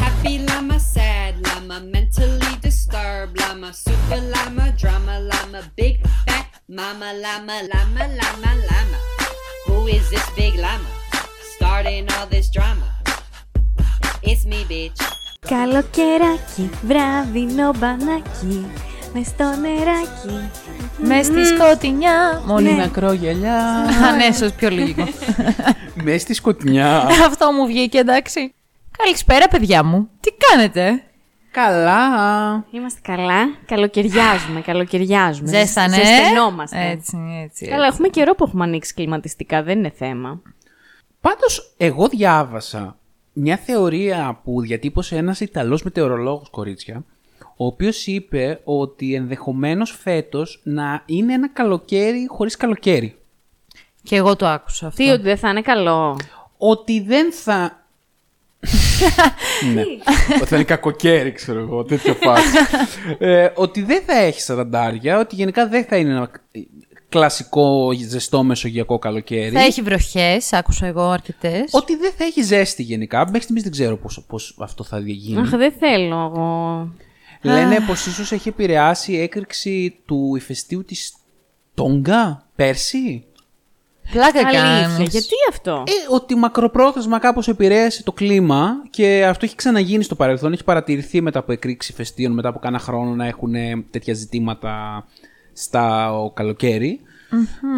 Happy llama, sad llama, mentally disturbed llama, super llama, drama llama, big fat mama llama, llama, llama, llama. Who is this big llama? Starting all this drama. It's me, bitch. Καλοκαιράκι, βράδινο μπανάκι, με στο νεράκι. Με στη σκοτεινιά, μόνη Ναι. με Ακρόγελιά, Α, ναι, ίσως πιο λίγο. με στη σκοτεινιά. Αυτό μου βγήκε, εντάξει. Καλησπέρα, παιδιά μου. Τι κάνετε; Καλά. Είμαστε καλά, καλοκαιριάζουμε, καλοκαιριάζουμε. Ζέστανε. Ζεσθενόμαστε. Έτσι, έτσι. Καλά, έχουμε καιρό που έχουμε ανοίξει κλιματιστικά, δεν είναι θέμα. Πάντως, εγώ διάβασα μια θεωρία που διατύπωσε ένας Ιταλός μετεωρολόγος, κορίτσια, ο οποίος είπε ότι ενδεχομένως φέτος να είναι ένα καλοκαίρι χωρίς καλοκαίρι. Και εγώ το άκουσα αυτό. Τι, ότι δεν θα είναι καλό; Ότι δεν θα... ναι. Ότι θα είναι κακοκαίρι, ξέρω εγώ, τέτοιο φάση. ε, ότι δεν θα έχεις σαραντάρια, ότι γενικά δεν θα είναι ένα κλασικό ζεστό μεσογειακό καλοκαίρι. Θα έχει βροχές, άκουσα εγώ αρκετές. Ότι δεν θα έχει ζέστη γενικά. Μέχρι στιγμής δεν ξέρω πώς, πώς αυτό θα γίνει. Αχ, δεν θέλω εγώ. Λένε πως ίσως έχει επηρεάσει η έκρηξη του ηφαιστείου της Τόγκα πέρσι. Πλάκα Αλήθεια, κάνεις. γιατί αυτό; Ε, ότι μακροπρόθεσμα κάπως επηρέασε το κλίμα και αυτό έχει ξαναγίνει στο παρελθόν. Έχει παρατηρηθεί μετά από εκρήξη ηφαιστείων, μετά από κάνα χρόνο να έχουν ε, τέτοια ζητήματα στα ο καλοκαιρι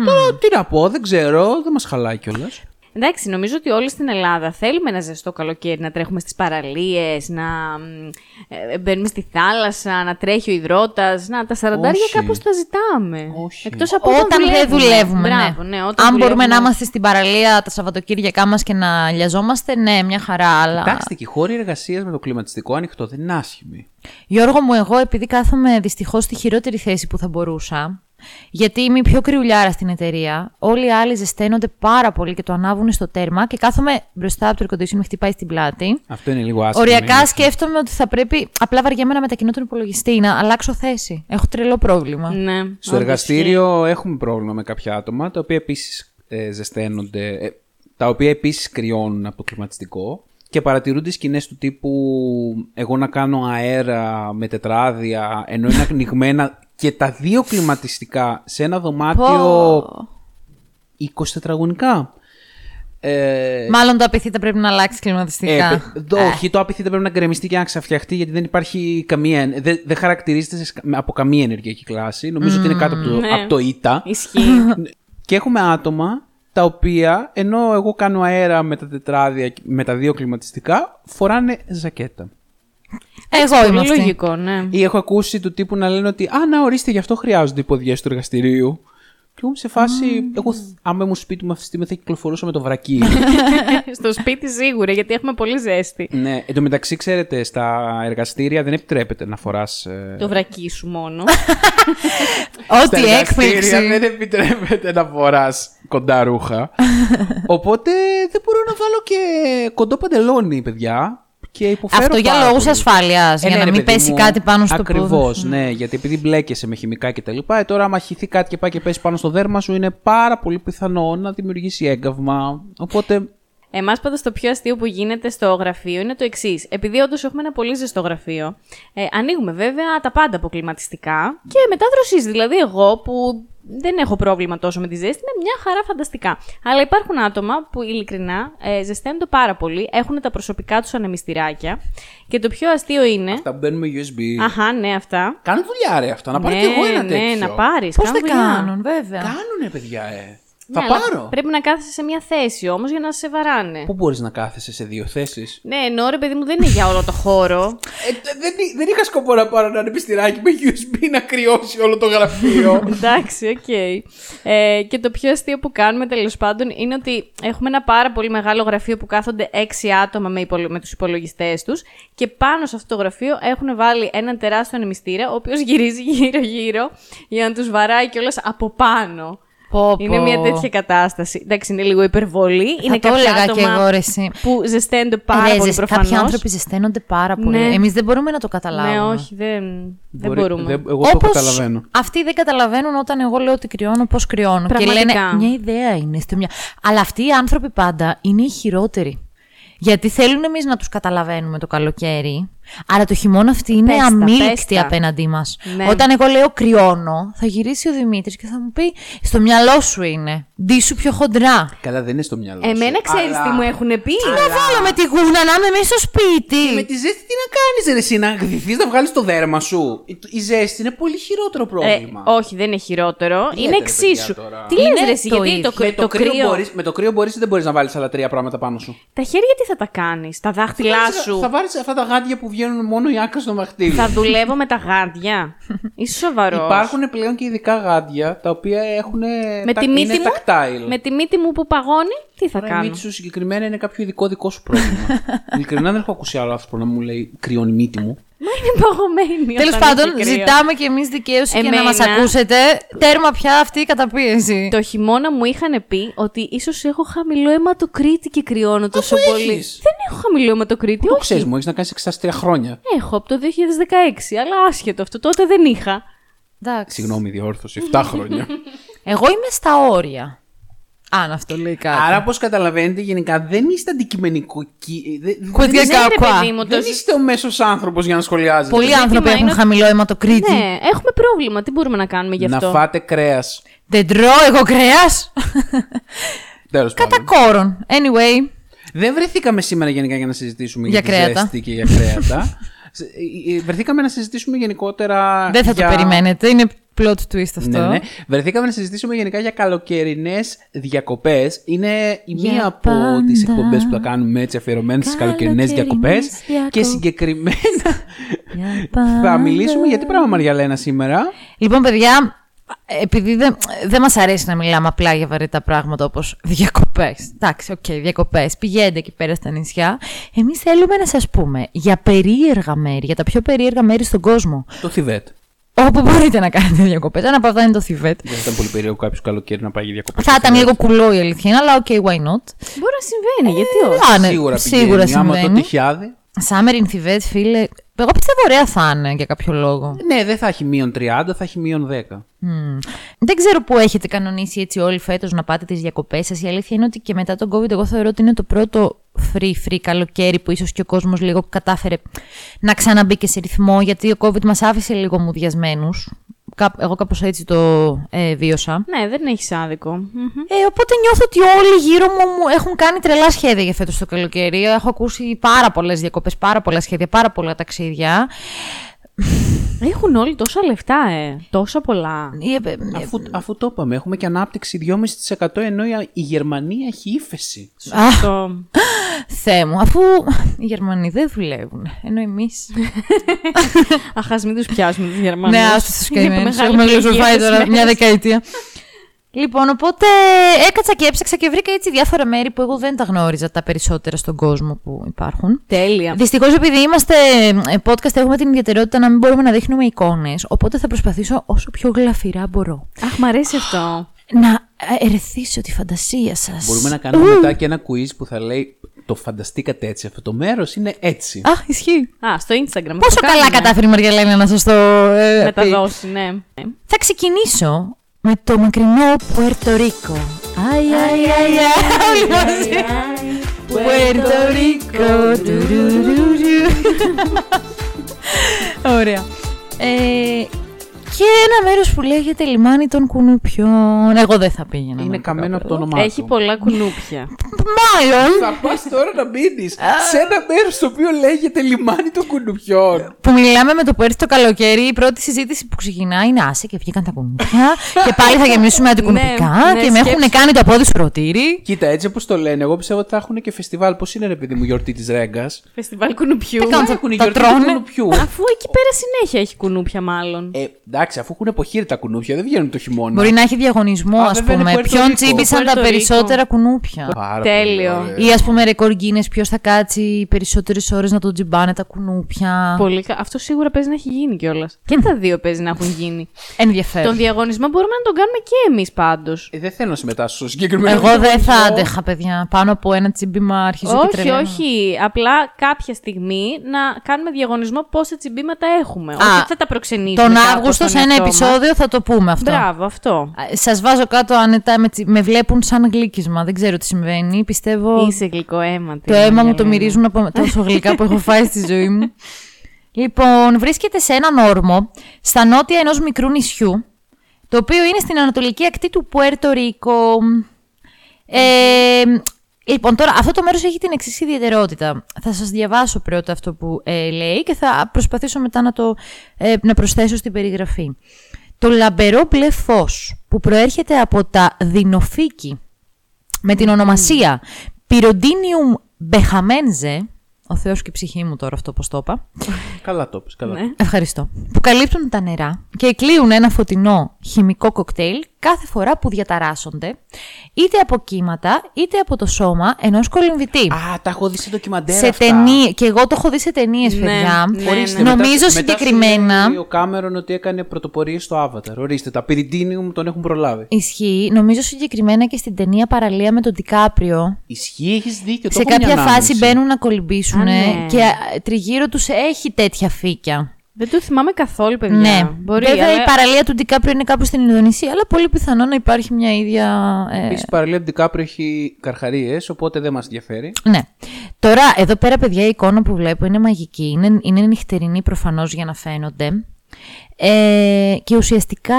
Τώρα τι να πω, δεν ξέρω, δεν μας χαλάει κιόλας. Εντάξει, νομίζω ότι όλοι στην Ελλάδα θέλουμε ένα ζεστό καλοκαίρι, να τρέχουμε στις παραλίες, να μ, ε, μπαίνουμε στη θάλασσα, να τρέχει ο υδρότας, να τα σαραντάρια Όχι. κάπως τα ζητάμε. Όχι. Εκτός από όταν, Όταν δεν δουλεύουμε, Μπράβο, ναι. ναι. όταν Αν μπορούμε δουλεύουμε. να είμαστε στην παραλία τα Σαββατοκύριακά μας και να λιαζόμαστε, ναι, μια χαρά, αλλά... Κοιτάξτε, και οι χώροι εργασίας με το κλιματιστικό ανοιχτό δεν είναι άσχημοι. Γιώργο μου, εγώ επειδή κάθομαι δυστυχώς στη χειρότερη θέση που θα μπορούσα, γιατί είμαι η πιο κρυουλιάρα στην εταιρεία, όλοι οι άλλοι ζεσταίνονται πάρα πολύ και το ανάβουν στο τέρμα και κάθομαι μπροστά από το air conditioning, με χτυπάει στην πλάτη. Αυτό είναι λίγο άσχημο. Οριακά είναι. σκέφτομαι ότι θα πρέπει απλά βαριέμαι να μετακινώ τον υπολογιστή, να αλλάξω θέση. Έχω τρελό πρόβλημα. Ναι, Στο όντως, εργαστήριο έχουμε πρόβλημα με κάποια άτομα, τα οποία επίσης ε, ζεσταίνονται, ε, τα οποία επίσης κρυώνουν από το κλιματιστικό και παρατηρούνται σκηνές του τύπου εγώ να κάνω αέρα με τετράδια, ενώ είναι ανοιγμένα και τα δύο κλιματιστικά σε ένα δωμάτιο 20 τετραγωνικά. Ε, Μάλλον το απειθείτε πρέπει να αλλάξει ε, κλιματιστικά. παι- δ- όχι, το απειθείτε πρέπει να γκρεμιστεί και να ξαφτιαχτεί γιατί δεν υπάρχει καμία. Δεν, δεν χαρακτηρίζεται σε σκα- από καμία ενεργειακή κλάση. Νομίζω ότι είναι κάτω από το, ναι. από το ΙΤΑ. Ισχύει. Και έχουμε άτομα τα οποία, ενώ εγώ κάνω αέρα με τα τετράδια, με τα δύο κλιματιστικά, φοράνε ζακέτα. Εγώ είμαι Πολύ αυτή. λογικό, ναι. Ή έχω ακούσει του τύπου να λένε ότι Α, να ορίστε, γι' αυτό χρειάζονται οι ποδιές του εργαστηρίου. Και εγώ είμαι σε φάση. Εγώ, άμα ήμουν σπίτι μου αυτή τη στιγμή, θα κυκλοφορούσα με το βρακί. Στο σπίτι σίγουρα, γιατί έχουμε πολύ ζέστη. ναι, εν τω μεταξύ, ξέρετε, στα εργαστήρια δεν επιτρέπεται να φοράς. Το βρακί σου μόνο. Ό,τι έκπληξη. δεν επιτρέπεται να φοράς κοντά ρούχα. Οπότε δεν μπορώ να βάλω και κοντό παντελόνι, παιδιά. Και υποφέρω Αυτό για πάρα λόγους πολύ. ασφάλειας. Ε, για ναι, να ρε μην παιδί πέσει μου, κάτι πάνω στο Ακριβώς, πόδι. ναι, γιατί επειδή μπλέκεσαι με χημικά κτλ. Ε, τώρα, άμα χυθεί κάτι και πάει και πέσει πάνω στο δέρμα σου, είναι πάρα πολύ πιθανό να δημιουργήσει έγκαυμα. Οπότε. Εμάς πάντω το πιο αστείο που γίνεται στο γραφείο είναι το εξής. Επειδή όντως έχουμε ένα πολύ ζεστό γραφείο, ε, ανοίγουμε βέβαια τα πάντα αποκλιματιστικά και μετά δροσίζει. Δηλαδή, εγώ που δεν έχω πρόβλημα τόσο με τη ζέστη, είναι μια χαρά φανταστικά. Αλλά υπάρχουν άτομα που ειλικρινά ε, ζεσταίνονται πάρα πολύ, έχουν τα προσωπικά τους ανεμιστηράκια και το πιο αστείο είναι. Αυτά που μπαίνουν με USB. Αχα, ναι, αυτά. Κάνουν δουλειά, ρε αυτό. Να πάρω ναι, κι εγώ ένα ναι, τέτοιο. να πάρεις. Πώς δεν κάνουν, βέβαια. Κάνουνε, παιδιά, ε. Θα Ναι, αλλά πάρω. Πρέπει να κάθεσαι σε μια θέση όμως για να σε βαράνε. Πού μπορείς να κάθεσαι σε δύο θέσεις; Ναι, ενώ ρε παιδί μου δεν είναι για όλο το χώρο. Ε, δεν, δεν είχα σκοπό να πάρω ένα ανεμιστηράκι με USB να κρυώσει όλο το γραφείο. Εντάξει, οκ. Ε, και το πιο αστείο που κάνουμε τέλος πάντων είναι ότι έχουμε ένα πάρα πολύ μεγάλο γραφείο που κάθονται έξι άτομα με, υπολο... με τους υπολογιστές τους και πάνω σε αυτό το γραφείο έχουν βάλει έναν τεράστιο ανεμιστήρα ο οποίος γυρίζει γύρω-γύρω για να τους βαράει κιόλας από πάνω. Πω, Είναι πω. μια τέτοια κατάσταση. Εντάξει, είναι λίγο υπερβολή. είναι το κάποια έλεγα άτομα κι εγώ, ρε, εσύ. που ζεσταίνονται πάρα Ρε, πολύ ζεσ- προφανώς. Κάποιοι άνθρωποι ζεσταίνονται πάρα πολύ. Ναι. Εμείς δεν μπορούμε να το καταλάβουμε. Ναι, όχι, δεν, δεν Μπορεί- μπορούμε. δεν- εγώ το Όπως καταλαβαίνω. Αυτοί δεν καταλαβαίνουν όταν εγώ λέω ότι κρυώνω, πώς κρυώνω. Και Πραγματικά. λένε μια ιδέα είναι στο μια. Αλλά αυτοί οι άνθρωποι πάντα είναι οι χειρότεροι. Γιατί θέλουν εμείς να τους καταλαβαίνουμε το καλοκαίρι. Άρα το χειμώνα αυτοί είναι Πες τα, αμήλικτοι πες τα. απέναντί μας. Ναι. Όταν εγώ λέω κρυώνω, θα γυρίσει ο Δημήτρης και θα μου πει: Στο μυαλό σου είναι. Ντύσου πιο χοντρά. Καλά, δεν είναι στο μυαλό σου. Εμένα ξέρεις Αλλά- τι μου έχουν πει. Να βάλω με τη γούνα να είμαι μέσα στο σπίτι. Με τη ζέστη τι να κάνεις, ρε, εσύ, να γδυθείς να βγάλεις το δέρμα σου. Η- Η ζέστη είναι πολύ χειρότερο Ε, πρόβλημα. όχι, δεν είναι χειρότερο. λέτε, είναι ρε, εξίσου. παιδιά, τώρα. Τι λες Είναι ρε εσύ, το γιατί ίδιο. το, με, κρύο, το κρύο μπορείς, με το κρύο μπορείς ή δεν μπορείς να βάλεις άλλα τρία πράγματα πάνω σου; Τα χέρια τι θα τα κάνεις, τα δάχτυλά σου; Θα βάλεις αυτά τα γάντια που βγαίνουν μόνο οι άκρες στο μαχτήρι. Θα δουλεύω με τα γάντια. Είσαι σοβαρός. Υπάρχουν πλέον και ειδικά γάντια τα οποία έχουν. με τα, τη μύτη είναι μου. tactile. Με τη μύτη μου που παγώνει, τι θα Τώρα η κάνω; μύτη σου συγκεκριμένα είναι κάποιο ειδικό δικό σου πρόβλημα. Ειλικρινά δεν έχω ακούσει άλλο άνθρωπο να μου λέει κρυώνει η μύτη μου. Μα είναι παγωμένη. Τέλος όταν πάντων, έχει κρύο. ζητάμε και εμείς δικαίωση και να Εμένα- μας ακούσετε. Τέρμα πια αυτή η καταπίεση. Το χειμώνα μου είχαν πει ότι ίσως έχω χαμηλό αιματοκρίτη και κρυώνω τόσο Αφού πολύ. έχεις. Δεν έχω χαμηλό αιματοκρίτη, Το όχι. ξέρεις, μου έχεις να κάνεις εξεταστήρια χρόνια. Έχω από το 2016, αλλά άσχετο αυτό. Τότε δεν είχα. Εντάξει. Συγγνώμη, διόρθωση. 7 χρόνια. Εγώ είμαι στα όρια. Αν αυτό λέει κάτι. Άρα, όπως καταλαβαίνετε, γενικά δεν είστε αντικειμενικό. κι- δε- δεν- Κουτιά δεν, Ναι, ρε Κακουά. παιδί μου, δεν το... είστε ο μέσος άνθρωπος για να σχολιάζετε. Πολλοί άνθρωποι ζήτημα έχουν είναι- χαμηλό αιματοκρίτη. Ναι, έχουμε πρόβλημα. Τι μπορούμε να κάνουμε γι' Να αυτό; φάτε κρέας. Δεν τρώω εγώ κρέας; Τέλος Κατά πάντων. κόρον. Anyway. Δεν βρεθήκαμε σήμερα γενικά για να συζητήσουμε Για για, τη κρέατα. ζέστη και για κρέατα. Σε- ε, ε, Βρεθήκαμε να συζητήσουμε γενικότερα. Δεν θα για... το περιμένετε. Είναι plot twist αυτό. Ναι, ναι. Βρεθήκαμε να συζητήσουμε γενικά για καλοκαιρινές διακοπές. Είναι η Για μία από πάντα. τις εκπομπές που θα κάνουμε έτσι αφιερωμένες στι καλοκαιρινές Καλοκαιρινές διακοπές. Και διακοπές. συγκεκριμένα Για θα πάντα. μιλήσουμε για τι πράγμα, Μαριαλένα, σήμερα. Λοιπόν, παιδιά, επειδή δεν, δεν μας αρέσει να μιλάμε απλά για βαρετά πράγματα όπως διακοπές. Εντάξει, οκ, διακοπές. Πηγαίνετε εκεί πέρα στα νησιά. Εμείς θέλουμε να σας πούμε για περίεργα μέρη, για τα πιο περίεργα μέρη στον κόσμο. Το Θιβέτ. Όπου μπορείτε να κάνετε διακοπές. Ένα από αυτά είναι το Θιβέτ. Δεν θα ήταν πολύ περίεργο κάποιος καλοκαίρι να πάει για διακοπές. Θα ήταν λίγο κουλό η αλήθεια, είναι, αλλά οκ, why not. Μπορεί να συμβαίνει, γιατί όχι. Α, ναι, Σίγουρα, σίγουρα πηγαίνει. Άμα το συμβαίνει. τυχιάδι. Summer in Tibet, φίλε. Εγώ πιστεύω ωραία θα είναι για κάποιο λόγο. Ναι, δεν θα έχει μείον 30, θα έχει μείον 10. Μμμ. Δεν ξέρω πού έχετε κανονίσει έτσι όλοι φέτος να πάτε τις διακοπές σας. Η αλήθεια είναι ότι και μετά τον COVID εγώ θεωρώ ότι είναι το πρώτο free-free καλοκαίρι που ίσως και ο κόσμος λίγο κατάφερε να ξαναμπεί και σε ρυθμό γιατί ο COVID μας άφησε λίγο μουδιασμένους. Κά- Εγώ κάπως έτσι το ε, βίωσα. Ναι, δεν έχεις άδικο. Μμμ. Ε, οπότε νιώθω ότι όλοι γύρω μου μου έχουν κάνει τρελά σχέδια για φέτος το καλοκαίρι. Έχω ακούσει πάρα πολλές διακοπές, πάρα πολλά σχέδια, πάρα πολλά ταξίδια. Έχουν όλοι τόσα λεφτά, ε. Τόσα πολλά. Ε, ε, ε, Αφού, αφού το είπαμε, έχουμε και ανάπτυξη 2,5% ενώ η- η Γερμανία έχει ύφεση. Το... Θεέ μου, αφού οι Γερμανοί δεν δουλεύουν, ενώ εμείς... Αχ, ας μην τους πιάσουμε τους Γερμανούς. ναι, άστο στους Είναι καημένους, μεγάλη έχουμε πληγή γλωσσοφάει αυτές τώρα τις μια μέρες. δεκαετία. Λοιπόν, οπότε έκατσα και έψαξα και βρήκα έτσι διάφορα μέρη που εγώ δεν τα γνώριζα τα περισσότερα στον κόσμο που υπάρχουν. Τέλεια. Δυστυχώς, επειδή είμαστε ε, podcast, έχουμε την ιδιαιτερότητα να μην μπορούμε να δείχνουμε εικόνες. Οπότε θα προσπαθήσω όσο πιο γλαφυρά μπορώ. Αχ, μ' αρέσει αυτό. Να ε, ερεθίσω τη φαντασία σας. Μπορούμε να κάνουμε μετά και ένα quiz που θα λέει το φανταστήκατε έτσι. Αυτό το μέρος είναι έτσι. Α, ισχύει. Α, στο Instagram. Πόσο το καλά κάνουμε. κατάφερε η Μαριαλένα να σας το ε, πει. Μεταδώσει, ναι. Ε, Θα ξεκινήσω με το μακρινό Πουέρτο-Ρίκο. Αϊ, αϊ, αϊ, αϊ, όλοι μαζί. Πουέρτο-Ρίκο. Ωραία. Ε, και ένα μέρος που λέγεται λιμάνι των κουνουπιών. Εγώ δεν θα πήγαινα. είναι να πω καμένο κάπου από το εδώ. όνομά Έχει του. πολλά κουνούπια. Μάλλον. Θα πας τώρα να μείνεις σε ένα μέρος το οποίο λέγεται λιμάνι των κουνουπιών. Που μιλάμε με το που έρθει το καλοκαίρι, η πρώτη συζήτηση που ξεκινάει είναι άσε και βγήκαν τα κουνούπια. και πάλι θα γεμίσουμε αντικουνουπικά. ναι, και με έχουν σκέψου. κάνει το απόδειο στο ρωτήρι. Κοίτα, έτσι όπως το λένε, εγώ πιστεύω ότι θα έχουν και φεστιβάλ. Πώς είναι, ρε παιδί μου, γιορτή της Ρέγκας; Φεστιβάλ κουνουπιού. Τι κάνουν, Έχουν τα γιορτή τρώνε; του κουνουπιού. Αφού εκεί πέρα συνέχεια έχει κουνούπια, μάλλον. Ε, εντάξει, αφού έχουν αποχείρει τα κουνούπια, δεν βγαίνουν το χειμώνα. Μπορεί να έχει διαγωνισμό, Α, ας βέβαια, είναι πούμε. Πουέρτο Ποιον Ρίκο. τσίμπησαν τα Πουέρτο Ρίκο. περισσότερα κουνούπια; Πάρα Τέλειο. πολύ ωραία. Ή ας πούμε ρεκόρ Guinness, ποιος θα κάτσει περισσότερες ώρες να τον τζιμπάνε τα κουνούπια; Πολύ κα... Αυτό σίγουρα παίζει να έχει γίνει κιόλας. Και τα δύο παίζει να έχουν γίνει. Ενδιαφέρον. Τον διαγωνισμό μπορούμε να τον κάνουμε και εμείς πάντως. Ε, δεν θέλω να συμμετάσχω στο συγκεκριμένο. Εγώ δεν θα διαγωνισμό. άντεχα, παιδιά. Πάνω από ένα τσιμπήμα αρχίζω και Όχι, τρελαίνω. όχι. Απλά κάποια στιγμή να κάνουμε διαγωνισμό πόσα τσιμπήματα έχουμε. όχι ότι θα τα προξενήσουμε. Τον κάπως Αύγουστο στον σε ένα εαυτό μας. επεισόδιο θα το πούμε αυτό. Μπράβο, αυτό. Σας βάζω κάτω άνετα, με, τσι- με βλέπουν σαν γλύκισμα. Δεν ξέρω τι συμβαίνει. Πιστεύω Είσαι γλυκό αίμα. το αίμα μου το μυρίζουν από τόσο γλυκά που έχω φάει στη ζωή μου. Λοιπόν, βρίσκεται σε έναν όρμο στα νότια ενός μικρού νησιού, το οποίο είναι στην ανατολική ακτή του Πουέρτο Ρίκο. Ε, λοιπόν, τώρα αυτό το μέρος έχει την εξής ιδιαιτερότητα. Θα σας διαβάσω πρώτα αυτό που ε, λέει και θα προσπαθήσω μετά να το ε, να προσθέσω στην περιγραφή. Το λαμπερό μπλε φως που προέρχεται από τα δεινοφύκη με την ονομασία Pyrrhodinium behamense, ο Θεός και η ψυχή μου τώρα αυτό πώς το είπα, Καλά το πες, καλά. Ναι. ευχαριστώ, που καλύπτουν τα νερά και εκλείουν ένα φωτεινό χημικό κοκτέιλ κάθε φορά που διαταράσσονται, είτε από κύματα είτε από το σώμα ενός κολυμβητή. Α, τα έχω δει σε ντοκιμαντέρ σε αυτά. ταινίε, και εγώ το έχω δει σε ταινίες, Ναι, παιδιά. ναι, Ορίστε, ναι. μετά- Νομίζω μετά συγκεκριμένα. σου λέει Ο Κάμερον ότι έκανε πρωτοπορίες στο Avatar. Ορίστε, τα Πυριτίνιουμ τον έχουν προλάβει. Ισχύει, νομίζω συγκεκριμένα και στην ταινία παραλία με τον Τικάπριο. Ισχύει, έχεις δίκιο. το σε έχω μια κάποια φάση ανάμνηση. μπαίνουν να κολυμπήσουν Α, ναι. και α, τριγύρω τους έχει τέτοια φύκια. Δεν το θυμάμαι καθόλου, παιδιά. Ναι, Μπορεί, βέβαια αλλά... η παραλία του Ντικάπριο είναι κάπου στην Ινδονησία, αλλά πολύ πιθανό να υπάρχει μια ίδια. Ε, Επίσης, η παραλία του Ντικάπριο έχει καρχαρίες, οπότε δεν μας ενδιαφέρει. ναι. Τώρα, εδώ πέρα, παιδιά, η εικόνα που βλέπω είναι μαγική. Είναι, είναι νυχτερινή προφανώς για να φαίνονται. Ε, και ουσιαστικά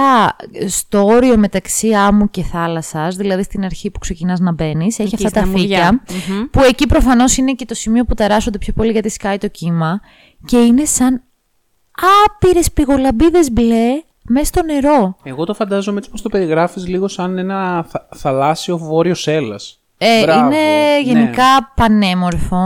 στο όριο μεταξύ άμμου και θάλασσας, δηλαδή στην αρχή που ξεκινάς να μπαίνεις, έχει Εκεί αυτά τα στα μουδιά. φύκια, Μμμ. που εκεί προφανώς είναι και το σημείο που ταράσσονται πιο πολύ γιατί σκάει το κύμα και είναι σαν άπειρες πηγολαμπίδες μπλε μέσα στο νερό. Εγώ το φαντάζομαι έτσι πώ το περιγράφεις λίγο σαν ένα θα- θαλάσσιο βόρειο Έλλα. Ε, Μπράβο, είναι ναι. γενικά πανέμορφο.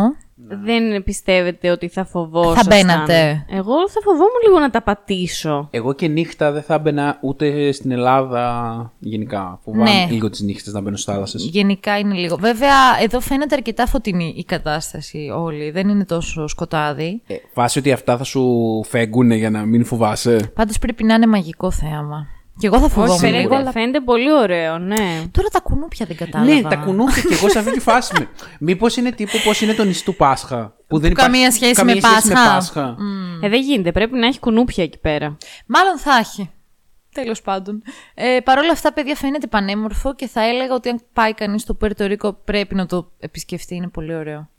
Δεν πιστεύετε ότι θα φοβόσασταν; Θα μπαίνατε. Εγώ θα φοβόμουν λίγο να τα πατήσω. Εγώ και νύχτα δεν θα έμπαινα ούτε στην Ελλάδα γενικά. Φοβάμαι Ναι. λίγο τις νύχτες να μπαίνω στις θάλασσες. Γενικά είναι λίγο. Βέβαια, εδώ φαίνεται αρκετά φωτεινή η κατάσταση όλη. Δεν είναι τόσο σκοτάδι. Ε, βάσει ότι αυτά θα σου φέγγουνε για να μην φοβάσαι. Πάντως πρέπει να είναι μαγικό θέαμα. Και εγώ θα φοβόμουν Όχι, λίγο. φαίνεται, Αλλά... φαίνεται πολύ ωραίο, ναι. Τώρα τα κουνούπια δεν κατάλαβα. Ναι, τα κουνούπια και εγώ σε αυτή τη φάση με. Μήπως είναι τύπου πώς είναι το νησί του Πάσχα. Που δεν υπάρχει καμία σχέση καμία με σχέση Πάσχα. Πάσχα. Ε, δεν γίνεται. Πρέπει να έχει κουνούπια εκεί πέρα. Μάλλον θα έχει. Τέλος πάντων. Ε, Παρ' όλα αυτά, παιδιά, φαίνεται πανέμορφο και θα έλεγα ότι αν πάει κανείς στο Πουερτορίκο πρέπει να το επισκεφτεί. Είναι πολύ ωραίο.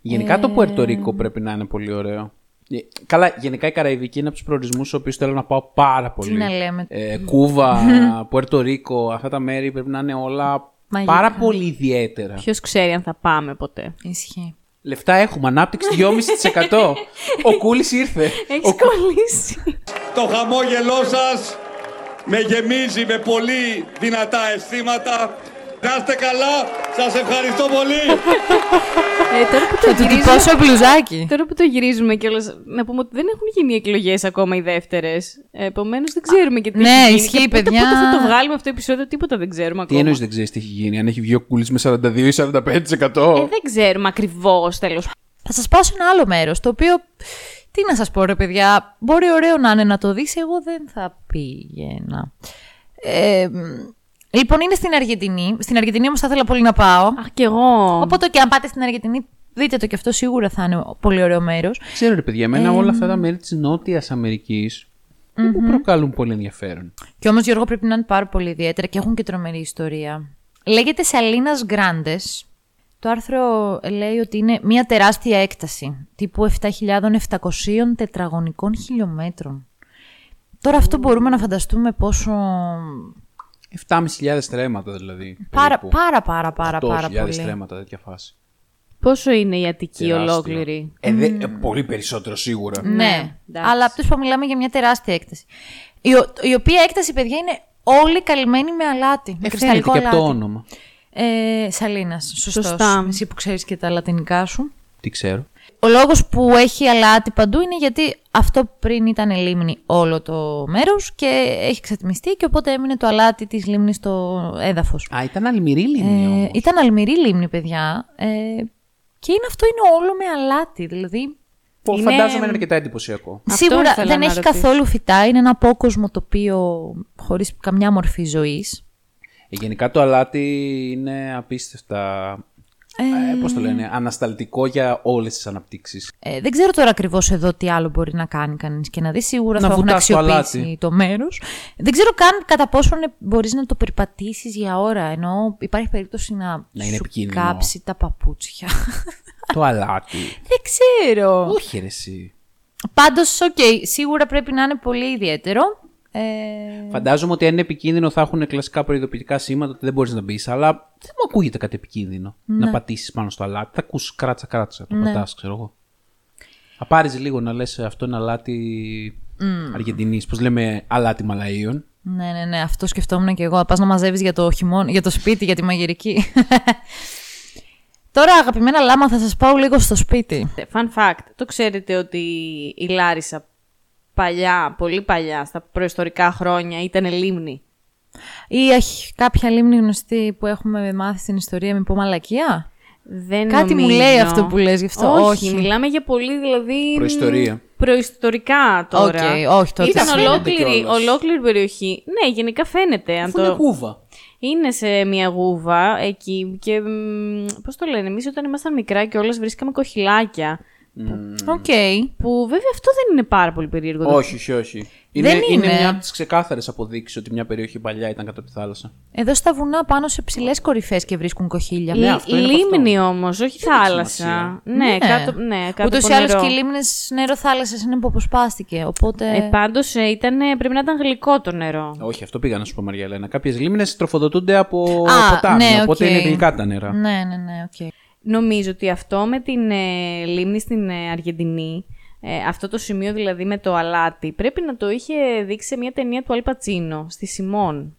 Γενικά το Πουερτορίκο πρέπει να είναι πολύ ωραίο. Ε, Καλά, γενικά η Καραϊβική είναι από τους προορισμούς στους οποίους θέλω να πάω πάρα πολύ. να λέμε. Ε, Κούβα, Πουερτορίκο, αυτά τα μέρη πρέπει να είναι όλα Μαγικά. πάρα πολύ ιδιαίτερα. Ποιος ξέρει αν θα πάμε ποτέ. Ισχύει. Λεφτά έχουμε, ανάπτυξη 2,5%. Ο Κούλης ήρθε. Έχεις Ο Κου- κολλήσει. Το χαμόγελό σας με γεμίζει με πολύ δυνατά αισθήματα. Να είστε καλά, σας ευχαριστώ πολύ. Ε, τώρα, που το Θα του γυρίζουμε, τυπώσω μπλουζάκι. τώρα που το γυρίζουμε κιόλα, να πούμε ότι δεν έχουν γίνει εκλογές ακόμα οι δεύτερες. Επομένως δεν ξέρουμε και τι Ναι, έχει γίνει. ισχύει, και πότε, παιδιά. Πότε θα το βγάλουμε αυτό το επεισόδιο, τίποτα δεν ξέρουμε Τι ακόμα. εννοείς δεν ξέρεις τι έχει γίνει, αν έχει βγει ο Κούλης με 42 ή 45%. Ε, δεν ξέρουμε ακριβώς τέλος Θα σας πάω σε ένα άλλο μέρος, το οποίο. Τι να σας πω, ρε παιδιά. Μπορεί ωραίο να είναι να το δεις, εγώ δεν θα πήγαινα. Ε, μ, λοιπόν, είναι στην Αργεντινή. Στην Αργεντινή όμως θα ήθελα πολύ να πάω. Αχ, κι εγώ. Οπότε και αν πάτε στην Αργεντινή, δείτε το και αυτό σίγουρα θα είναι πολύ ωραίο μέρος. Ξέρω ρε παιδιά, εμένα όλα αυτά τα μέρη της Νότιας Αμερικής δεν μου προκαλούν πολύ ενδιαφέρον. Και όμως, Γιώργο, πρέπει να είναι πάρα πολύ ιδιαίτερα και έχουν και τρομερή ιστορία. Λέγεται Σαλίνας Γκράντες. Το άρθρο λέει ότι είναι μια τεράστια έκταση, τύπου 7.700 τετραγωνικών χιλιόμετρων. Τώρα αυτό μπορούμε να φανταστούμε πόσο... 7.500 στρέμματα δηλαδή. Πάρα, περίπου. πάρα, πάρα, πάρα, πάρα 8.000 πολύ. στρέμματα, τέτοια φάση. Πόσο είναι η Αττική Τεράστιο. ολόκληρη; Ε, δε- ε, πολύ περισσότερο σίγουρα. Ναι, εντάξει. αλλά από που μιλάμε για μια τεράστια έκταση. Η, ο- η οποία έκταση, παιδιά, είναι όλη καλυμμένη με αλάτι. Με Ε, φαίνεται κρυσταλλικό και από το αλάτι. όνομα. Ε, Σαλίνας, σωστός. Σωστά. Εσύ που ξέρεις και τα λατινικά σου. Τι ξέρω. Ο λόγος που έχει αλάτι παντού είναι γιατί αυτό πριν ήταν λίμνη όλο το μέρος και έχει ξατμιστεί και οπότε έμεινε το αλάτι της λίμνης στο έδαφος. Α, ήταν αλμυρή λίμνη Ε, όμως. ήταν αλμυρή λίμνη, παιδιά. Ε, και είναι, αυτό είναι όλο με αλάτι. Δηλαδή, Πω, είναι- Φαντάζομαι είναι αρκετά εντυπωσιακό. Αυτό σίγουρα ήθελα δεν να έχει ρωτήσω. καθόλου φυτά. Είναι ένα απόκοσμο τοπίο χωρίς καμιά μορφή ζωής. Ε, γενικά το αλάτι είναι απίστευτα. Ε, πώς το λένε, ανασταλτικό για όλες τις αναπτύξεις. Ε, δεν ξέρω τώρα ακριβώς εδώ τι άλλο μπορεί να κάνει κανείς και να δει. Σίγουρα Να θα έχουν βουτάς το αξιοποιήσει αλάτι. το μέρος. Δεν ξέρω καν κατά πόσο μπορείς να το περπατήσεις για ώρα. Ενώ υπάρχει περίπτωση να, Να είναι σου επικίνδυνο. κάψει τα παπούτσια. το αλάτι. δεν ξέρω. Όχι ρε εσύ. Πάντως, οκ, σίγουρα πρέπει να είναι πολύ ιδιαίτερο. Ε, Φαντάζομαι ότι αν είναι επικίνδυνο θα έχουν κλασικά προειδοποιητικά σήματα ότι δεν μπορείς να μπεις, αλλά δεν μου ακούγεται κάτι επικίνδυνο να πατήσεις πάνω στο αλάτι. Θα ακούσει κράτσα κράτσα, το Ναι. πατάς, ξέρω εγώ. Θα πάρεις λίγο να λες αυτό είναι αλάτι μμ. Αργεντινής. Πώς λέμε αλάτι Ιμαλαΐων. ναι, ναι, ναι, αυτό σκεφτόμουν και εγώ. Πας να μαζεύεις για, το χειμώνα- για το σπίτι, για τη μαγειρική. Τώρα, αγαπημένα λάμα, θα σας πάω λίγο στο σπίτι. Fun fact. Το ξέρετε ότι η Λάρισα παλιά, πολύ παλιά, στα προϊστορικά χρόνια, ήταν λίμνη. Ή έχει κάποια λίμνη γνωστή που έχουμε μάθει στην ιστορία με πω μαλακία. Δεν Κάτι μου νομίζω. λέει αυτό που λες γι' αυτό. Όχι, Όχι. μιλάμε για πολύ δηλαδή... Προϊστορία. Προϊστορικά τώρα. Οκ, όχι, τότε Ήταν φαίνεται ολόκληρη, κιόλας. ολόκληρη περιοχή. Ναι, γενικά φαίνεται. Αν Αφού είναι το... γούβα. Είναι σε μια γούβα εκεί και μ, πώς το λένε, εμείς όταν ήμασταν μικρά κιόλας βρίσκαμε κοχυλάκια. Οκ. Που βέβαια αυτό δεν είναι πάρα πολύ περίεργο. Όχι, όχι, όχι. Είναι, Δεν είναι. είναι. μια από τις ξεκάθαρες αποδείξεις ότι μια περιοχή παλιά ήταν κάτω από τη θάλασσα. Εδώ στα βουνά πάνω σε ψηλές κορυφές και βρίσκουν κοχύλια. Ναι, αυτό είναι από Λίμνη αυτό. όμως, όχι Δεν έχει θάλασσα. σημασία. Ναι, κάτω, ναι, κάτω Ούτω από ή άλλως νερό. και οι λίμνες νερό θάλασσα είναι που αποσπάστηκε. Οπότε. Ε, πάντως ε, ήταν, πρέπει να ήταν γλυκό το νερό. Όχι, αυτό πήγα να σου πω, Μαριά Ελένα. Κάποιες λίμνες τροφοδοτούνται από Α, ποτάμι. ναι, οπότε οκ. είναι γλυκά τα νερά. Ναι, ναι, ναι, οκ. Νομίζω ότι αυτό με την ε, λίμνη στην ε, Αργεντινή, ε, αυτό το σημείο δηλαδή με το αλάτι, πρέπει να το είχε δείξει σε μια ταινία του Αλ Πατσίνο, στη Σιμών.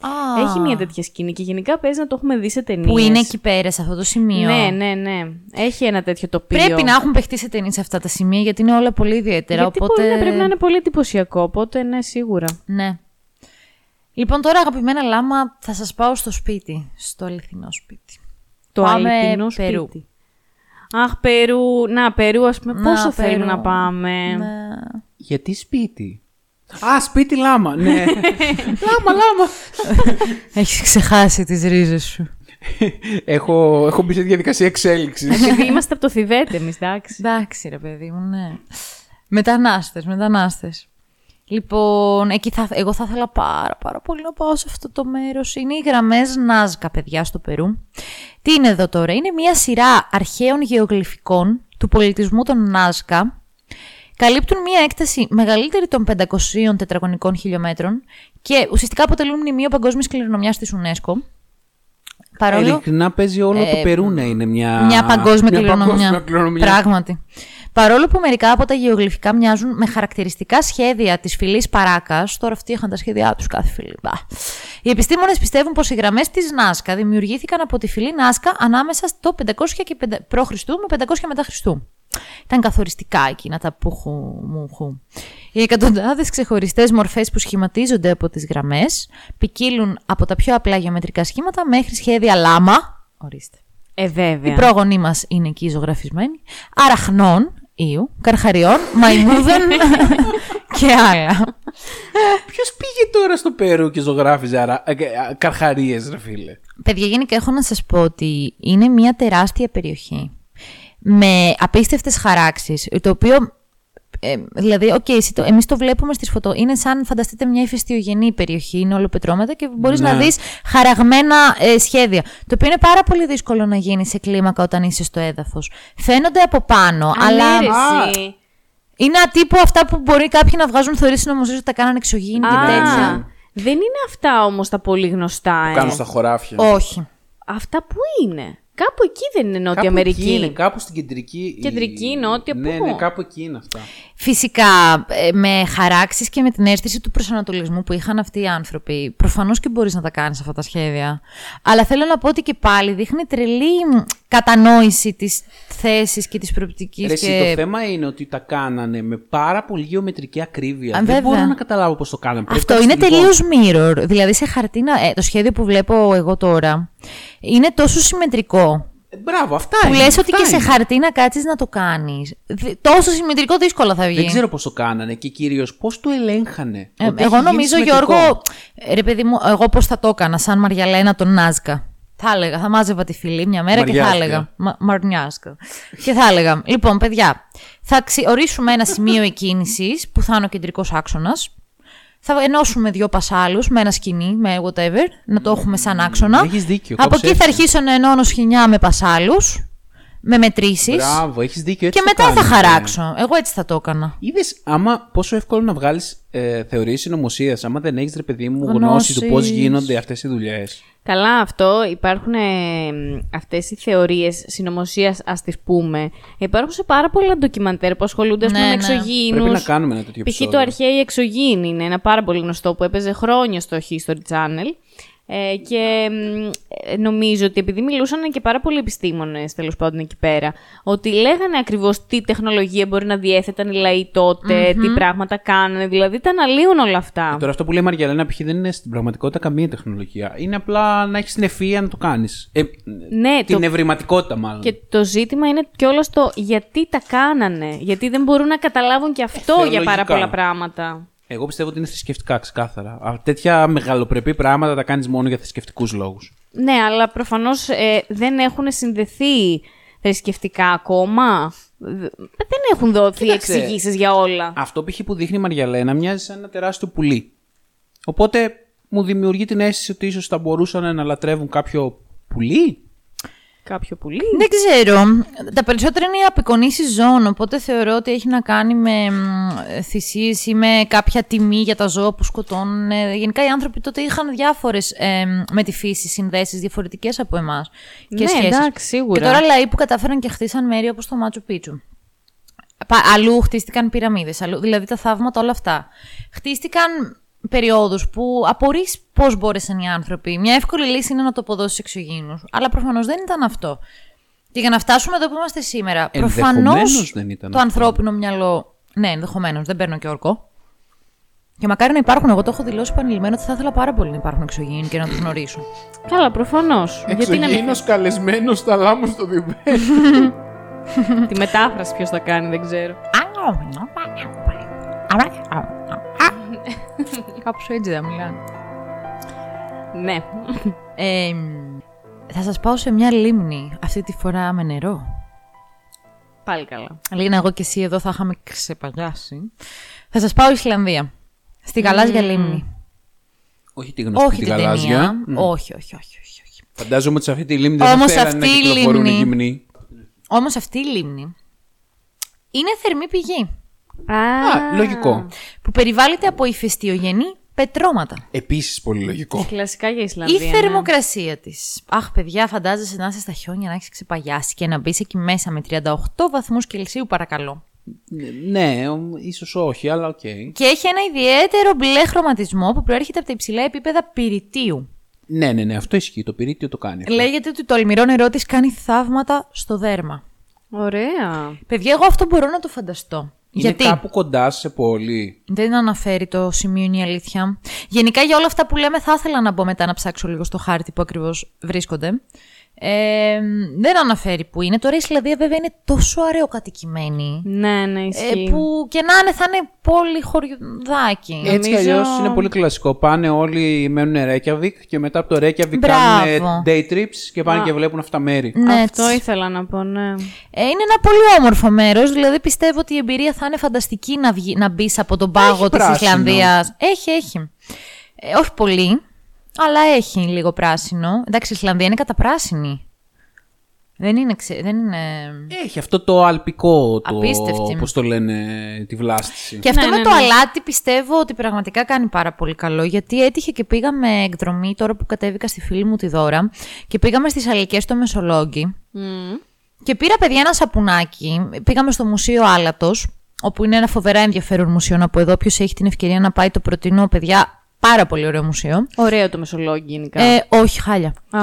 Α, Έχει μια τέτοια σκηνή και γενικά παίζει να το έχουμε δει σε ταινίες. Που είναι εκεί πέρα, σε αυτό το σημείο. Ναι, ναι, ναι. Έχει ένα τέτοιο τοπίο. Πρέπει να έχουν παιχτεί σε ταινίες αυτά τα σημεία γιατί είναι όλα πολύ ιδιαίτερα. Γιατί οπότε... μπορεί να πρέπει να είναι πολύ εντυπωσιακό, οπότε ναι, σίγουρα. Ναι. Λοιπόν, τώρα αγαπημένα λάμα, θα σας πάω στο σπίτι. Στο αληθινό σπίτι. Το Πάμε αληθινό Περού. σπίτι. Αχ, Περού. Να, Περού, ας πούμε. Να, Πόσο θέλουμε Περού. να πάμε; Ναι. Γιατί σπίτι; Α, σπίτι λάμα, ναι. λάμα, λάμα. Έχεις ξεχάσει τις ρίζες σου. έχω, έχω μπει σε διαδικασία εξέλιξης. Επειδή είμαστε από το Θιβέτ εμείς, εντάξει. Εντάξει ρε παιδί μου, ναι. Μετανάστες, μετανάστες. Λοιπόν, εκεί θα, εγώ θα ήθελα πάρα πάρα πολύ να πάω σε αυτό το μέρος. Είναι οι γραμμές Νάζκα, παιδιά, στο Περού. Τι είναι εδώ τώρα, είναι μια σειρά αρχαίων γεωγλυφικών του πολιτισμού των Νάζκα. Καλύπτουν μια έκταση μεγαλύτερη των 500 τετραγωνικών χιλιόμετρων και ουσιαστικά αποτελούν μνημείο παγκόσμιας κληρονομιάς της UNESCO. Παρόλο... Ειλικρινά παίζει όλο το Περού να είναι μια, Μια παγκόσμια μια κληρονομιά. παγκόσμια κληρονομιά. Πράγματι. Παρόλο που μερικά από τα γεωγλυφικά μοιάζουν με χαρακτηριστικά σχέδια της φυλής Παράκας, τώρα αυτοί είχαν τα σχέδιά τους κάθε φυλή. Μπα. Οι επιστήμονες πιστεύουν πως οι γραμμές της Νάσκα δημιουργήθηκαν από τη φυλή Νάσκα ανάμεσα στο 500 και 5 π.Χ. με 500 μετά Χριστού. Ήταν καθοριστικά εκείνα τα πουχου μουχου. Οι εκατοντάδες ξεχωριστές μορφές που σχηματίζονται από τις γραμμές ποικίλουν από τα πιο απλά γεωμετρικά σχήματα μέχρι σχέδια λάμα. Ορίστε. Ε, βέβαια. Οι πρόγονοί μας είναι εκεί ζωγραφισμένοι. Αραχνών, ήου, καρχαριών, μαϊμούδων και άλλα. Ποιος πήγε τώρα στο Περού και ζωγράφιζε αρα... καρχαρίες, ρε φίλε; Παιδιά, γενικά έχω να σας πω ότι είναι μια τεράστια περιοχή με απίστευτες χαράξεις, το οποίο, ε, δηλαδή, οκ, okay, το, εμείς το βλέπουμε στις φωτο, είναι σαν, φανταστείτε, μια ηφαιστειογενή περιοχή, είναι όλο πετρώματα και μπορείς Ναι. να δεις χαραγμένα ε, σχέδια, το οποίο είναι πάρα πολύ δύσκολο να γίνει σε κλίμακα όταν είσαι στο έδαφος. Φαίνονται από πάνω, αλλά Ανέρεση. είναι ατύπου αυτά που μπορεί κάποιοι να βγάζουν θεωρήσεις νομοζήσεις ότι τα κάνανε εξωγήινη και Α, τέτοια. Δεν είναι αυτά όμως τα πολύ γνωστά, ε. Κάνουν στα χωράφια. Όχι. Αυτά που είναι; Κάπου εκεί δεν είναι Νότια Κάπου Αμερική. εκεί είναι, κάπου στην κεντρική. Κεντρική, νότια, Ναι, πού; ναι, κάπου εκεί είναι αυτά. Φυσικά, ε, με χαράξεις και με την αίσθηση του προσανατολισμού που είχαν αυτοί οι άνθρωποι, προφανώς και μπορείς να τα κάνεις αυτά τα σχέδια. Αλλά θέλω να πω ότι και πάλι δείχνει τρελή μ, κατανόηση της θέσης και της προοπτικής. Ρε, εσύ, και... το θέμα είναι ότι τα κάνανε με πάρα πολύ γεωμετρική ακρίβεια. Α, Δεν βέβαια. μπορώ να καταλάβω πώς το κάνανε. Πρέπει Αυτό να είναι το τελείως mirror. Δηλαδή σε χαρτίνα, ε, το σχέδιο που βλέπω εγώ τώρα είναι τόσο συμμετρικό. Ε, Μπράβο, αυτά Που είναι. λες ότι αυτά και σε είναι. χαρτί να κάτσεις να το κάνεις. Δ- Τόσο συμμετρικό δύσκολα θα βγει. Δεν ξέρω πώς το κάνανε και κυρίως πώς το ελέγχανε. Ε, Ότι εγώ έχει γίνει νομίζω, συμμετρικό. Γιώργο, ε, ρε παιδί μου, εγώ πώς θα το έκανα, σαν Μαριαλένα τον Νάζκα. Θα έλεγα, θα μάζευα τη φυλή μια μέρα και θα Μαριάσκα. έλεγα. Μα, Μαρνιάσκα. και θα έλεγα, λοιπόν, παιδιά, θα ξε- ορίσουμε ένα σημείο εκκίνησης που θα είναι ο κεντρικός άξονας. Θα ενώσουμε δύο πασάλους με ένα σκηνή, με whatever, να το έχουμε σαν άξονα. Έχεις δίκιο, Από κάπως εκεί θα έτσι. αρχίσω να ενώνω σχοινιά με πασάλους, με μετρήσεις. Μπράβο, έχεις δίκιο. Έτσι Και το μετά θα κάνανε. χαράξω. Εγώ έτσι θα το έκανα. Είδες άμα πόσο εύκολο να βγάλεις ε, θεωρίες συνωμοσίας, άμα δεν έχεις ρε παιδί μου γνώση Γνώσεις. του πώς γίνονται αυτές οι δουλειές. Καλά, αυτό υπάρχουν ε, αυτές οι θεωρίες συνωμοσίας, ας τις πούμε. Υπάρχουν σε πάρα πολλά ντοκιμαντέρ που ασχολούνται ας Ναι, πούμε, με ναι. εξωγήινους. Πρέπει να κάνουμε ένα τέτοιο Π.χ. επεισόδιο. το αρχαίοι εξωγήινοι είναι ένα πάρα πολύ γνωστό που έπαιζε χρόνια στο History Channel. Ε, και μ, ε, νομίζω ότι επειδή μιλούσαν και πάρα πολλοί επιστήμονες τέλος πάντων εκεί πέρα, ότι λέγανε ακριβώς τι τεχνολογία μπορεί να διέθεταν οι λαοί τότε, τι πράγματα κάνανε, δηλαδή τα αναλύουν όλα αυτά. Τώρα αυτό που λέει η Μαριαλένα π.χ. δεν είναι στην πραγματικότητα καμία τεχνολογία. Είναι απλά να έχεις την ευφυα να το κάνεις. Ε, Ναι, την το- ευρηματικότητα μάλλον. Και το ζήτημα είναι κιόλας το γιατί τα κάνανε. Γιατί δεν μπορούν να καταλάβουν και αυτό για θεολογικά. πάρα πολλά πράγματα. Εγώ πιστεύω ότι είναι θρησκευτικά, ξεκάθαρα. Α, τέτοια μεγαλοπρεπή πράγματα τα κάνεις μόνο για θρησκευτικούς λόγους. Ναι, αλλά προφανώς δεν έχουν συνδεθεί θρησκευτικά ακόμα. Δ- Δεν έχουν δοθεί Κοίταξε. εξηγήσεις για όλα. Αυτό π.χ. που δείχνει η Μαριαλένα μοιάζει σαν ένα τεράστιο πουλί. Οπότε μου δημιουργεί την αίσθηση ότι ίσως θα μπορούσαν να λατρεύουν κάποιο πουλί; Κάποιο πουλί. Δεν ξέρω. Τα περισσότερα είναι οι απεικονίσεις ζώων, οπότε θεωρώ ότι έχει να κάνει με θυσίες ή με κάποια τιμή για τα ζώα που σκοτώνουν. Ε, Γενικά οι άνθρωποι τότε είχαν διάφορες με τη φύση συνδέσεις διαφορετικές από εμάς. Και Ναι, σχέσεις. εντάξει, σίγουρα. Και τώρα λαοί που κατάφεραν και χτίσαν μέρη όπως το Μάτσου Πίτσου. Πα- Αλλού χτίστηκαν πυραμίδες, αλλού, δηλαδή τα θαύματα όλα αυτά. Χτίστηκαν περιόδους που απορείς πώς μπόρεσαν οι άνθρωποι. Μια εύκολη λύση είναι να το αποδώσεις εξωγήινους. Αλλά προφανώς δεν ήταν αυτό. Και για να φτάσουμε εδώ που είμαστε σήμερα, Ενδεχομένως προφανώς δεν ήταν το αυτό. ανθρώπινο μυαλό... Ναι, ενδεχομένως, δεν παίρνω και όρκο. Και μακάρι να υπάρχουν. Εγώ το έχω δηλώσει επανειλημμένο ότι θα ήθελα πάρα πολύ να υπάρχουν εξωγήινοι και να τους γνωρίσω. Καλά, προφανώς. Γιατί να μην. καλεσμένος στα λάμους στο Διουμπέ. Τη μετάφραση ποιος θα κάνει, δεν ξέρω. Κάπως έτσι δεν μιλάνε. Ναι. Ε, θα σας πάω σε μια λίμνη, αυτή τη φορά με νερό. Πάλι καλά. Λίνα, εγώ και εσύ εδώ θα είχαμε ξεπαγιάσει. Θα σας πάω Ισλανδία. Στη γαλάζια λίμνη. Όχι τη γνωστή όχι τη την γαλάζια. ταινία. Μμ. Όχι, όχι, όχι, όχι, όχι. Φαντάζομαι ότι σε αυτή τη λίμνη δεν Όμως θα φέρανε να αυτή η κυκλοφορούν οι λίμνη- γυμνοί. Όμως αυτή η λίμνη είναι θερμή πηγή Α, Α, λογικό. που περιβάλλεται από ηφαιστειογενή πετρώματα. Επίσης πολύ λογικό. Κλασικά για Η Ισλανδία. ναι. θερμοκρασία της. Αχ, παιδιά, φαντάζεσαι να είσαι στα χιόνια, να έχεις ξεπαγιάσει και να μπεις εκεί μέσα με 38 βαθμούς Κελσίου, παρακαλώ. Ναι, ίσως όχι, αλλά οκ. Και έχει ένα ιδιαίτερο μπλε χρωματισμό που προέρχεται από τα υψηλά επίπεδα πυρητίου. Ναι, ναι, ναι, αυτό ισχύει. Το πυρίτιο το κάνει. αυτό. Λέγεται ότι το αλμυρό νερό της κάνει θαύματα στο δέρμα. Ωραία. Παιδιά, εγώ αυτό μπορώ να το φανταστώ. Είναι Γιατί; κάπου κοντά σε πόλη. δεν αναφέρει το σημείο, είναι η αλήθεια. Γενικά για όλα αυτά που λέμε, θα ήθελα να μπω μετά να ψάξω λίγο στο χάρτη που ακριβώς βρίσκονται. Ε, δεν αναφέρει που είναι. Τώρα η Ισλανδία βέβαια είναι τόσο αραιοκατοικημένη. Ναι, ναι, Ε, ισχύει. που και να είναι θα είναι πόλη χωριουδάκι. Έτσι κι Νομίζω- αλλιώς είναι πολύ κλασικό. Πάνε όλοι, μένουν Ρέικιαβικ και μετά από το Ρέικιαβικ Μπράβο. κάνουν day trips και πάνε και βλέπουν αυτά τα μέρη. Ναι, Αυτό έτσι. ήθελα να πω, ναι. Ε, είναι ένα πολύ όμορφο μέρος. Δηλαδή πιστεύω ότι η εμπειρία θα είναι φανταστική να, βγει, να μπεις από τον πάγο της πράσινο. Ισλανδίας. Έχει, έχει. Ε, όχι πολύ, αλλά έχει λίγο πράσινο. Εντάξει, η Ισλανδία είναι καταπράσινη. Δεν είναι, ξε... δεν είναι... Έχει αυτό το αλπικό, το, Απίστευτη. πώς το λένε, τη βλάστηση. Και αυτό Ναι, με ναι, το ναι. αλάτι πιστεύω ότι πραγματικά κάνει πάρα πολύ καλό. Γιατί έτυχε και πήγαμε εκδρομή τώρα που κατέβηκα στη φίλη μου τη Δώρα και πήγαμε στις Αλικές στο Μεσολόγγι. Μμμ. Και πήρα παιδιά ένα σαπουνάκι. Πήγαμε στο Μουσείο Άλατος, όπου είναι ένα φοβερά ενδιαφέρον μουσείο. Να πω εδώ, ποιο έχει την ευκαιρία να πάει, το προτείνω, παιδιά. Πάρα πολύ ωραίο μουσείο. Ωραίο το Μεσολόγγι γενικά. Ε, όχι, χάλια. Α.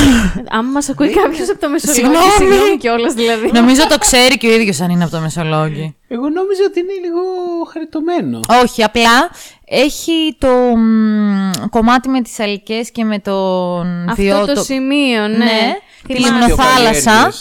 Αν μας ακούει κάποιος από το Μεσολόγγι, Συγγνώμη. συγγνώμη κιόλας δηλαδή. Νομίζω το ξέρει και ο ίδιος αν είναι από το Μεσολόγγι. Εγώ νόμιζα ότι είναι λίγο χαριτωμένο. Όχι, απλά έχει το μ, κομμάτι με τις αλικές και με τον Αυτό βιό- το σημείο, ναι. Ναι, τη Θυμάμαι. λιμνοθάλασσα.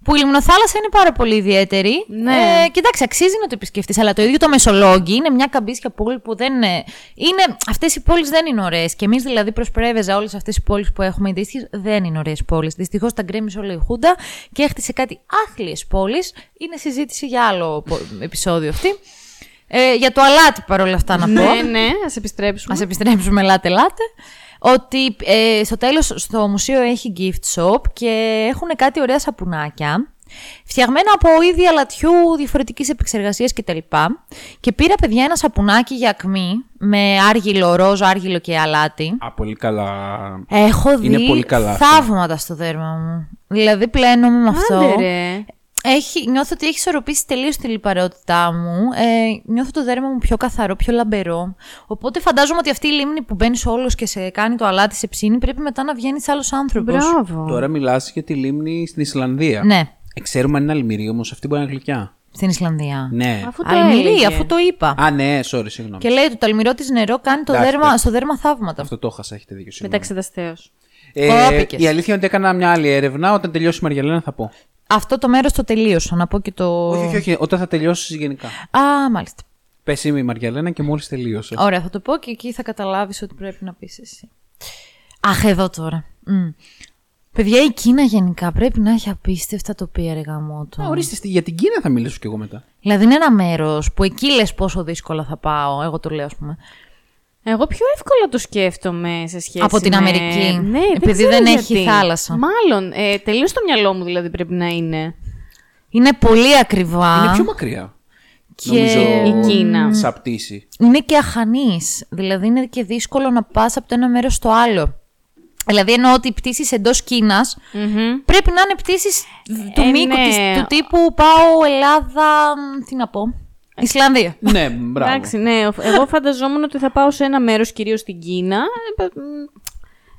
Βιοκαλλιέργειες. Που η λιμνοθάλασσα είναι πάρα πολύ ιδιαίτερη. Ναι. Ε, και εντάξει, αξίζει να το επισκεφτείς. Αλλά το ίδιο το Μεσολόγγι είναι μια καμπίσια πόλη που δεν είναι. είναι αυτές οι πόλεις δεν είναι ωραίες. Και εμείς δηλαδή προ Πρέβεζα, όλες αυτές οι πόλεις που έχουμε αντίστοιχε δεν είναι ωραίες πόλεις. Δυστυχώς τα γκρέμισε όλο η Χούντα και έχτισε κάτι άθλιες πόλεις. Είναι συζήτηση για άλλο πο- επεισόδιο αυτή. Ε, για το αλάτι παρόλα αυτά να πω. Ναι, ναι, ας επιστρέψουμε. Ας επιστρέψουμε ελάτε ελάτε. Ότι ε, στο τέλος στο μουσείο έχει gift shop και έχουν κάτι ωραία σαπουνάκια φτιαγμένα από είδη αλατιού διαφορετικής επεξεργασίας κτλ. Και πήρα παιδιά ένα σαπουνάκι για ακμή με άργυλο, ροζ, άργυλο και αλάτι. Α, πολύ καλά. Έχω δει Είναι πολύ καλά αυτό. θαύματα στο δέρμα μου. Δηλαδή πλένομαι με αυτό. Άντε ρε. Έχει, νιώθω ότι έχει ισορροπήσει τελείως τη λιπαρότητά μου. Ε, νιώθω το δέρμα μου πιο καθαρό, πιο λαμπερό. Οπότε φαντάζομαι ότι αυτή η λίμνη που μπαίνεις όλος και σε κάνει το αλάτι σε ψήνη πρέπει μετά να βγαίνεις άλλος άνθρωπος. Μπράβο. Τώρα μιλάς για τη λίμνη στην Ισλανδία. Ναι, Ε, ξέρουμε αν είναι αλμυρή όμως, αυτή μπορεί να είναι γλυκιά. στην Ισλανδία. Ναι. Αφού το Αλμυρή, έλεγε. αφού το είπα. Α, ναι, sorry, συγγνώμη. Και λέει ότι το αλμυρό της νερό κάνει το Εντάξει, δέρμα, εντάξει. στο δέρμα θαύματα. Αυτό το χάσα, έχετε δίκιο. συγγνώμη. Μεταξεταστέως. Ε, Κόπηκες. η αλήθεια είναι ότι έκανα μια άλλη έρευνα. Όταν τελειώσει η Μαριαλένα θα πω. Αυτό το μέρος το τελείωσα. Να πω και το. Όχι, όχι, όχι. Όταν θα τελειώσεις γενικά. Α, μάλιστα. Πες είμαι η Μαριαλένα και μόλις τελείωσε. Ωραία, θα το πω και εκεί θα καταλάβεις ότι πρέπει να πεις εσύ. Αχ, εδώ τώρα. Μμ. Παιδιά, η Κίνα γενικά πρέπει να έχει απίστευτα τοπία ρε γαμότο. Α, ορίστε, στη- για την Κίνα θα μιλήσω κι εγώ μετά. Δηλαδή είναι ένα μέρος που εκεί λες πόσο δύσκολα θα πάω. Εγώ το λέω, ας πούμε. Εγώ πιο εύκολα το σκέφτομαι σε σχέση Από την με- Αμερική. Ναι, Επειδή ξέρω δεν γιατί. έχει θάλασσα. Μάλλον. Ε, Τελείω στο μυαλό μου δηλαδή πρέπει να είναι. Είναι πολύ ακριβά. Είναι πιο μακριά. και Νομίζω Η Κίνα. Σαν πτήση. είναι και αχανής. Δηλαδή είναι και δύσκολο να πας από το ένα μέρος στο άλλο. Δηλαδή εννοώ ότι οι πτήσεις εντός Κίνας πρέπει να είναι πτήσεις του Ε, μήκου ναι. της, του τύπου πάω Ελλάδα. μ, Τι να πω. Ισλανδία. ναι, μπράβο. Εντάξει, ναι. Εγώ φανταζόμουν ότι θα πάω σε ένα μέρος, κυρίως στην Κίνα. Ε, π- μ,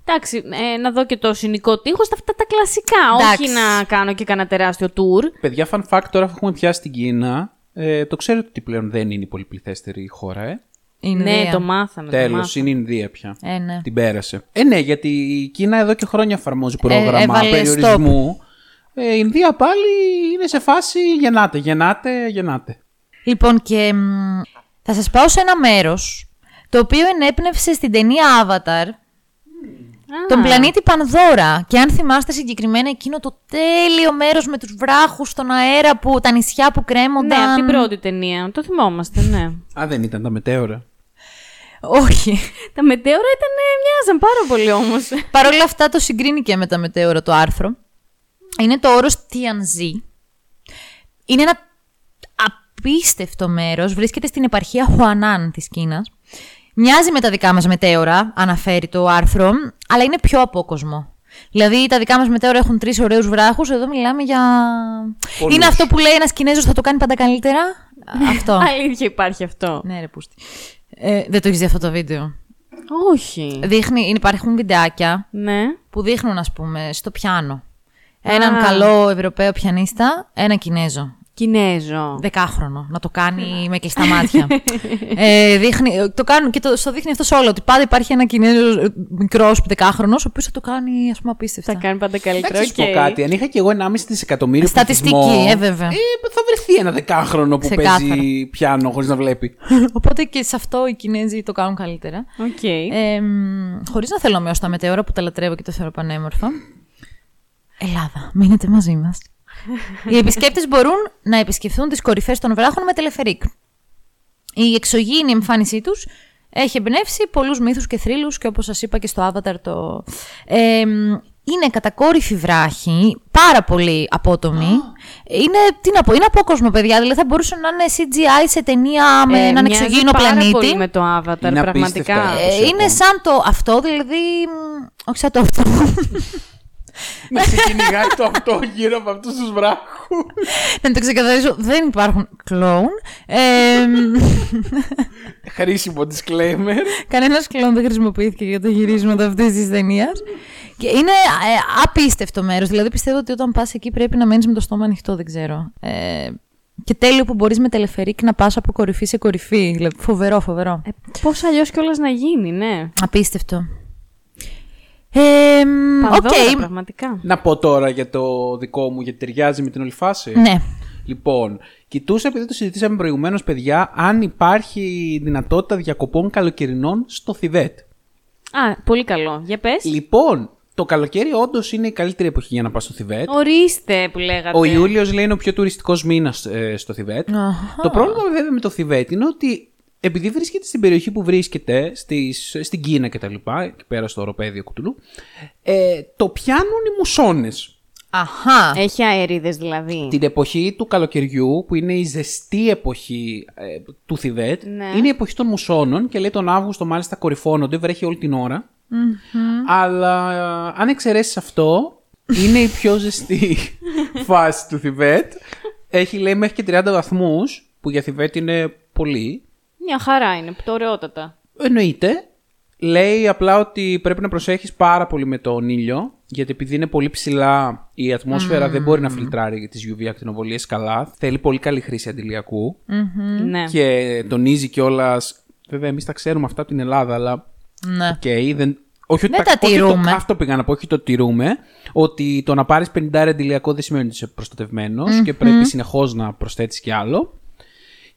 Εντάξει, ε, να δω και το συνοικό τείχος, αυτά τα κλασικά. Εντάξει. Όχι να κάνω και κανένα τεράστιο tour. Παιδιά, fun fact, τώρα που έχουμε πιάσει την Κίνα, ε, το ξέρετε ότι πλέον δεν είναι η πολυπληθέστερη χώρα, ε; Είναι ναι, ιδέα. το μάθαμε. το Τέλος, μάθαμε. είναι η Ινδία πια. Ε, ναι. Την πέρασε. Ε, ναι, γιατί η Κίνα εδώ και χρόνια εφαρμόζει πρόγραμμα έβαλε περιορισμού. Ε, η Ινδία πάλι είναι σε φάση γεννάτε, γεννάτε, γεννάτε. Λοιπόν, και μ, θα σας πάω σε ένα μέρος το οποίο ενέπνευσε στην ταινία Avatar τον πλανήτη Πανδώρα. Και αν θυμάστε συγκεκριμένα εκείνο το τέλειο μέρος με τους βράχους στον αέρα, που, τα νησιά που Ναι, κρέμονταν. από την πρώτη ταινία. Το θυμόμαστε, ναι. Α, δεν ήταν τα μετέωρα. Όχι. Τα μετέωρα ήταν, ε, μοιάζαν πάρα πολύ όμως. Παρ' όλα αυτά το συγκρίνει και με τα μετέωρα το άρθρο. Είναι το όρος Tianzi. Είναι ένα απίστευτο μέρος. Βρίσκεται στην επαρχία Χουανάν της Κίνας. Μοιάζει με τα δικά μας μετέωρα, αναφέρει το άρθρο, αλλά είναι πιο απόκοσμο. Δηλαδή τα δικά μας μετέωρα έχουν τρεις ωραίους βράχους, εδώ μιλάμε για... Πολλούς. Είναι αυτό που λέει ένας Κινέζος θα το κάνει πάντα καλύτερα. αυτό. Αλήθεια υπάρχει αυτό. ναι ρε πούστη. Ε, δεν το έχεις δει αυτό το βίντεο; Όχι. Δείχνει, υπάρχουν βιντεάκια Ναι. που δείχνουν, ας πούμε, στο πιάνο. Έναν Α. καλό Ευρωπαίο πιανίστα, ένα Κινέζο. Κινέζο. Δεκάχρονο. Να το κάνει με κλειστά μάτια. ε, δείχνει, το κάνουν και το, στο δείχνει αυτό σε όλο. Ότι πάντα υπάρχει ένα Κινέζο μικρός δεκάχρονος, ο οποίος θα το κάνει, ας πούμε, απίστευτα. Θα κάνει πάντα καλύτερα. Εντάξει, να σου οκ. πω κάτι. Αν είχα και εγώ 1,5 δισεκατομμύριο Στατιστική, πληθυσμό, ε, βέβαια. θα βρεθεί ένα δεκάχρονο που Ξεκάθαρα. παίζει πιάνο χωρίς να βλέπει. Οπότε και σε αυτό οι Κινέζοι το κάνουν καλύτερα. Οκ. Ε, Χωρίς να θέλω να μειώσω τα μετέωρα που τα λατρεύω και τα θεωρώ πανέμορφα. Ελλάδα, μείνετε μαζί μας. Οι επισκέπτες μπορούν να επισκεφθούν τις κορυφές των βράχων με τελεφερίκ. Η εξωγήινη εμφάνισή τους έχει εμπνεύσει πολλούς μύθους και θρύλους και όπως σας είπα και στο Avatar το. Ε, είναι κατακόρυφη βράχη, πάρα πολύ απότομη. Είναι, τι να πω, είναι απόκοσμο, παιδιά. Δηλαδή θα μπορούσε να είναι CGI σε ταινία με Ε, έναν μοιάζει εξωγήινο πάρα πλανήτη. πολύ με το Avatar, Είναι πραγματικά. απίστευτο. Ε, είναι σαν το αυτό, δηλαδή. μ, Όχι σαν το αυτό. Να σε κυνηγάει το αυτό γύρω από αυτούς τους βράχους. να το ξεκαθαρίσω, δεν υπάρχουν κλόουν. Ε, Χρήσιμο disclaimer. Κανένας κλώνος δεν χρησιμοποιήθηκε για το γυρίσματα αυτής της ταινίας. Και είναι ε, απίστευτο μέρος. Δηλαδή πιστεύω ότι όταν πας εκεί πρέπει να μένεις με το στόμα ανοιχτό, δεν ξέρω. Ε, και τέλειο που μπορείς με τελεφερίκ να πας από κορυφή σε κορυφή. Δηλαδή, φοβερό, φοβερό. Ε, πώς αλλιώς κιόλας να γίνει, ναι. Απίστευτο. Ε, μ, Οκ. Πανδώρα, πραγματικά. Να πω τώρα για το δικό μου, γιατί ταιριάζει με την όλη φάση. Ναι. Λοιπόν, κοιτούσα επειδή το συζητήσαμε προηγουμένως, παιδιά, αν υπάρχει δυνατότητα διακοπών καλοκαιρινών στο Θιβέτ. Α, πολύ καλό. Για πες. Λοιπόν, το καλοκαίρι όντως είναι η καλύτερη εποχή για να πας στο Θιβέτ. Ορίστε που λέγατε. Ο Ιούλιος λέει είναι ο πιο τουριστικός μήνας στο Θιβέτ. Αχα. Το πρόβλημα βέβαια με το Θιβέτ είναι ότι επειδή βρίσκεται στην περιοχή που βρίσκεται, στις, στην Κίνα και τα λοιπά, εκεί πέρα στο οροπέδιο Κουτουλού, ε, το πιάνουν οι μουσώνες. Αχά. Έχει αερίδες δηλαδή. Την εποχή του καλοκαιριού, που είναι η ζεστή εποχή ε, του Θιβέτ, Ναι. είναι η εποχή των μουσώνων και λέει τον Αύγουστο μάλιστα κορυφώνονται, βρέχει όλη την ώρα. Αλλά ε, αν εξαιρέσεις αυτό, είναι η πιο ζεστή φάση του Θιβέτ. Έχει λέει μέχρι και 30 βαθμούς, που για Θιβέτ είναι πολύ. Μια χαρά είναι, πτωρεότατα. Εννοείται. Λέει απλά ότι πρέπει να προσέχεις πάρα πολύ με τον ήλιο, γιατί επειδή είναι πολύ ψηλά η ατμόσφαιρα δεν μπορεί να φιλτράρει τις UV ακτινοβολίες καλά. Θέλει πολύ καλή χρήση αντιλιακού Ναι. και τονίζει κιόλας. Βέβαια, εμείς τα ξέρουμε αυτά από την Ελλάδα, αλλά Ναι. Οκ, δεν... Όχι ότι Δεν τα όχι τηρούμε. Το, αυτό πήγα να πω, όχι το τηρούμε. Ότι το να πάρεις 50 αντιλιακό δεν σημαίνει ότι είσαι προστατευμένος και πρέπει συνεχώς να προσθέτεις κι άλλο.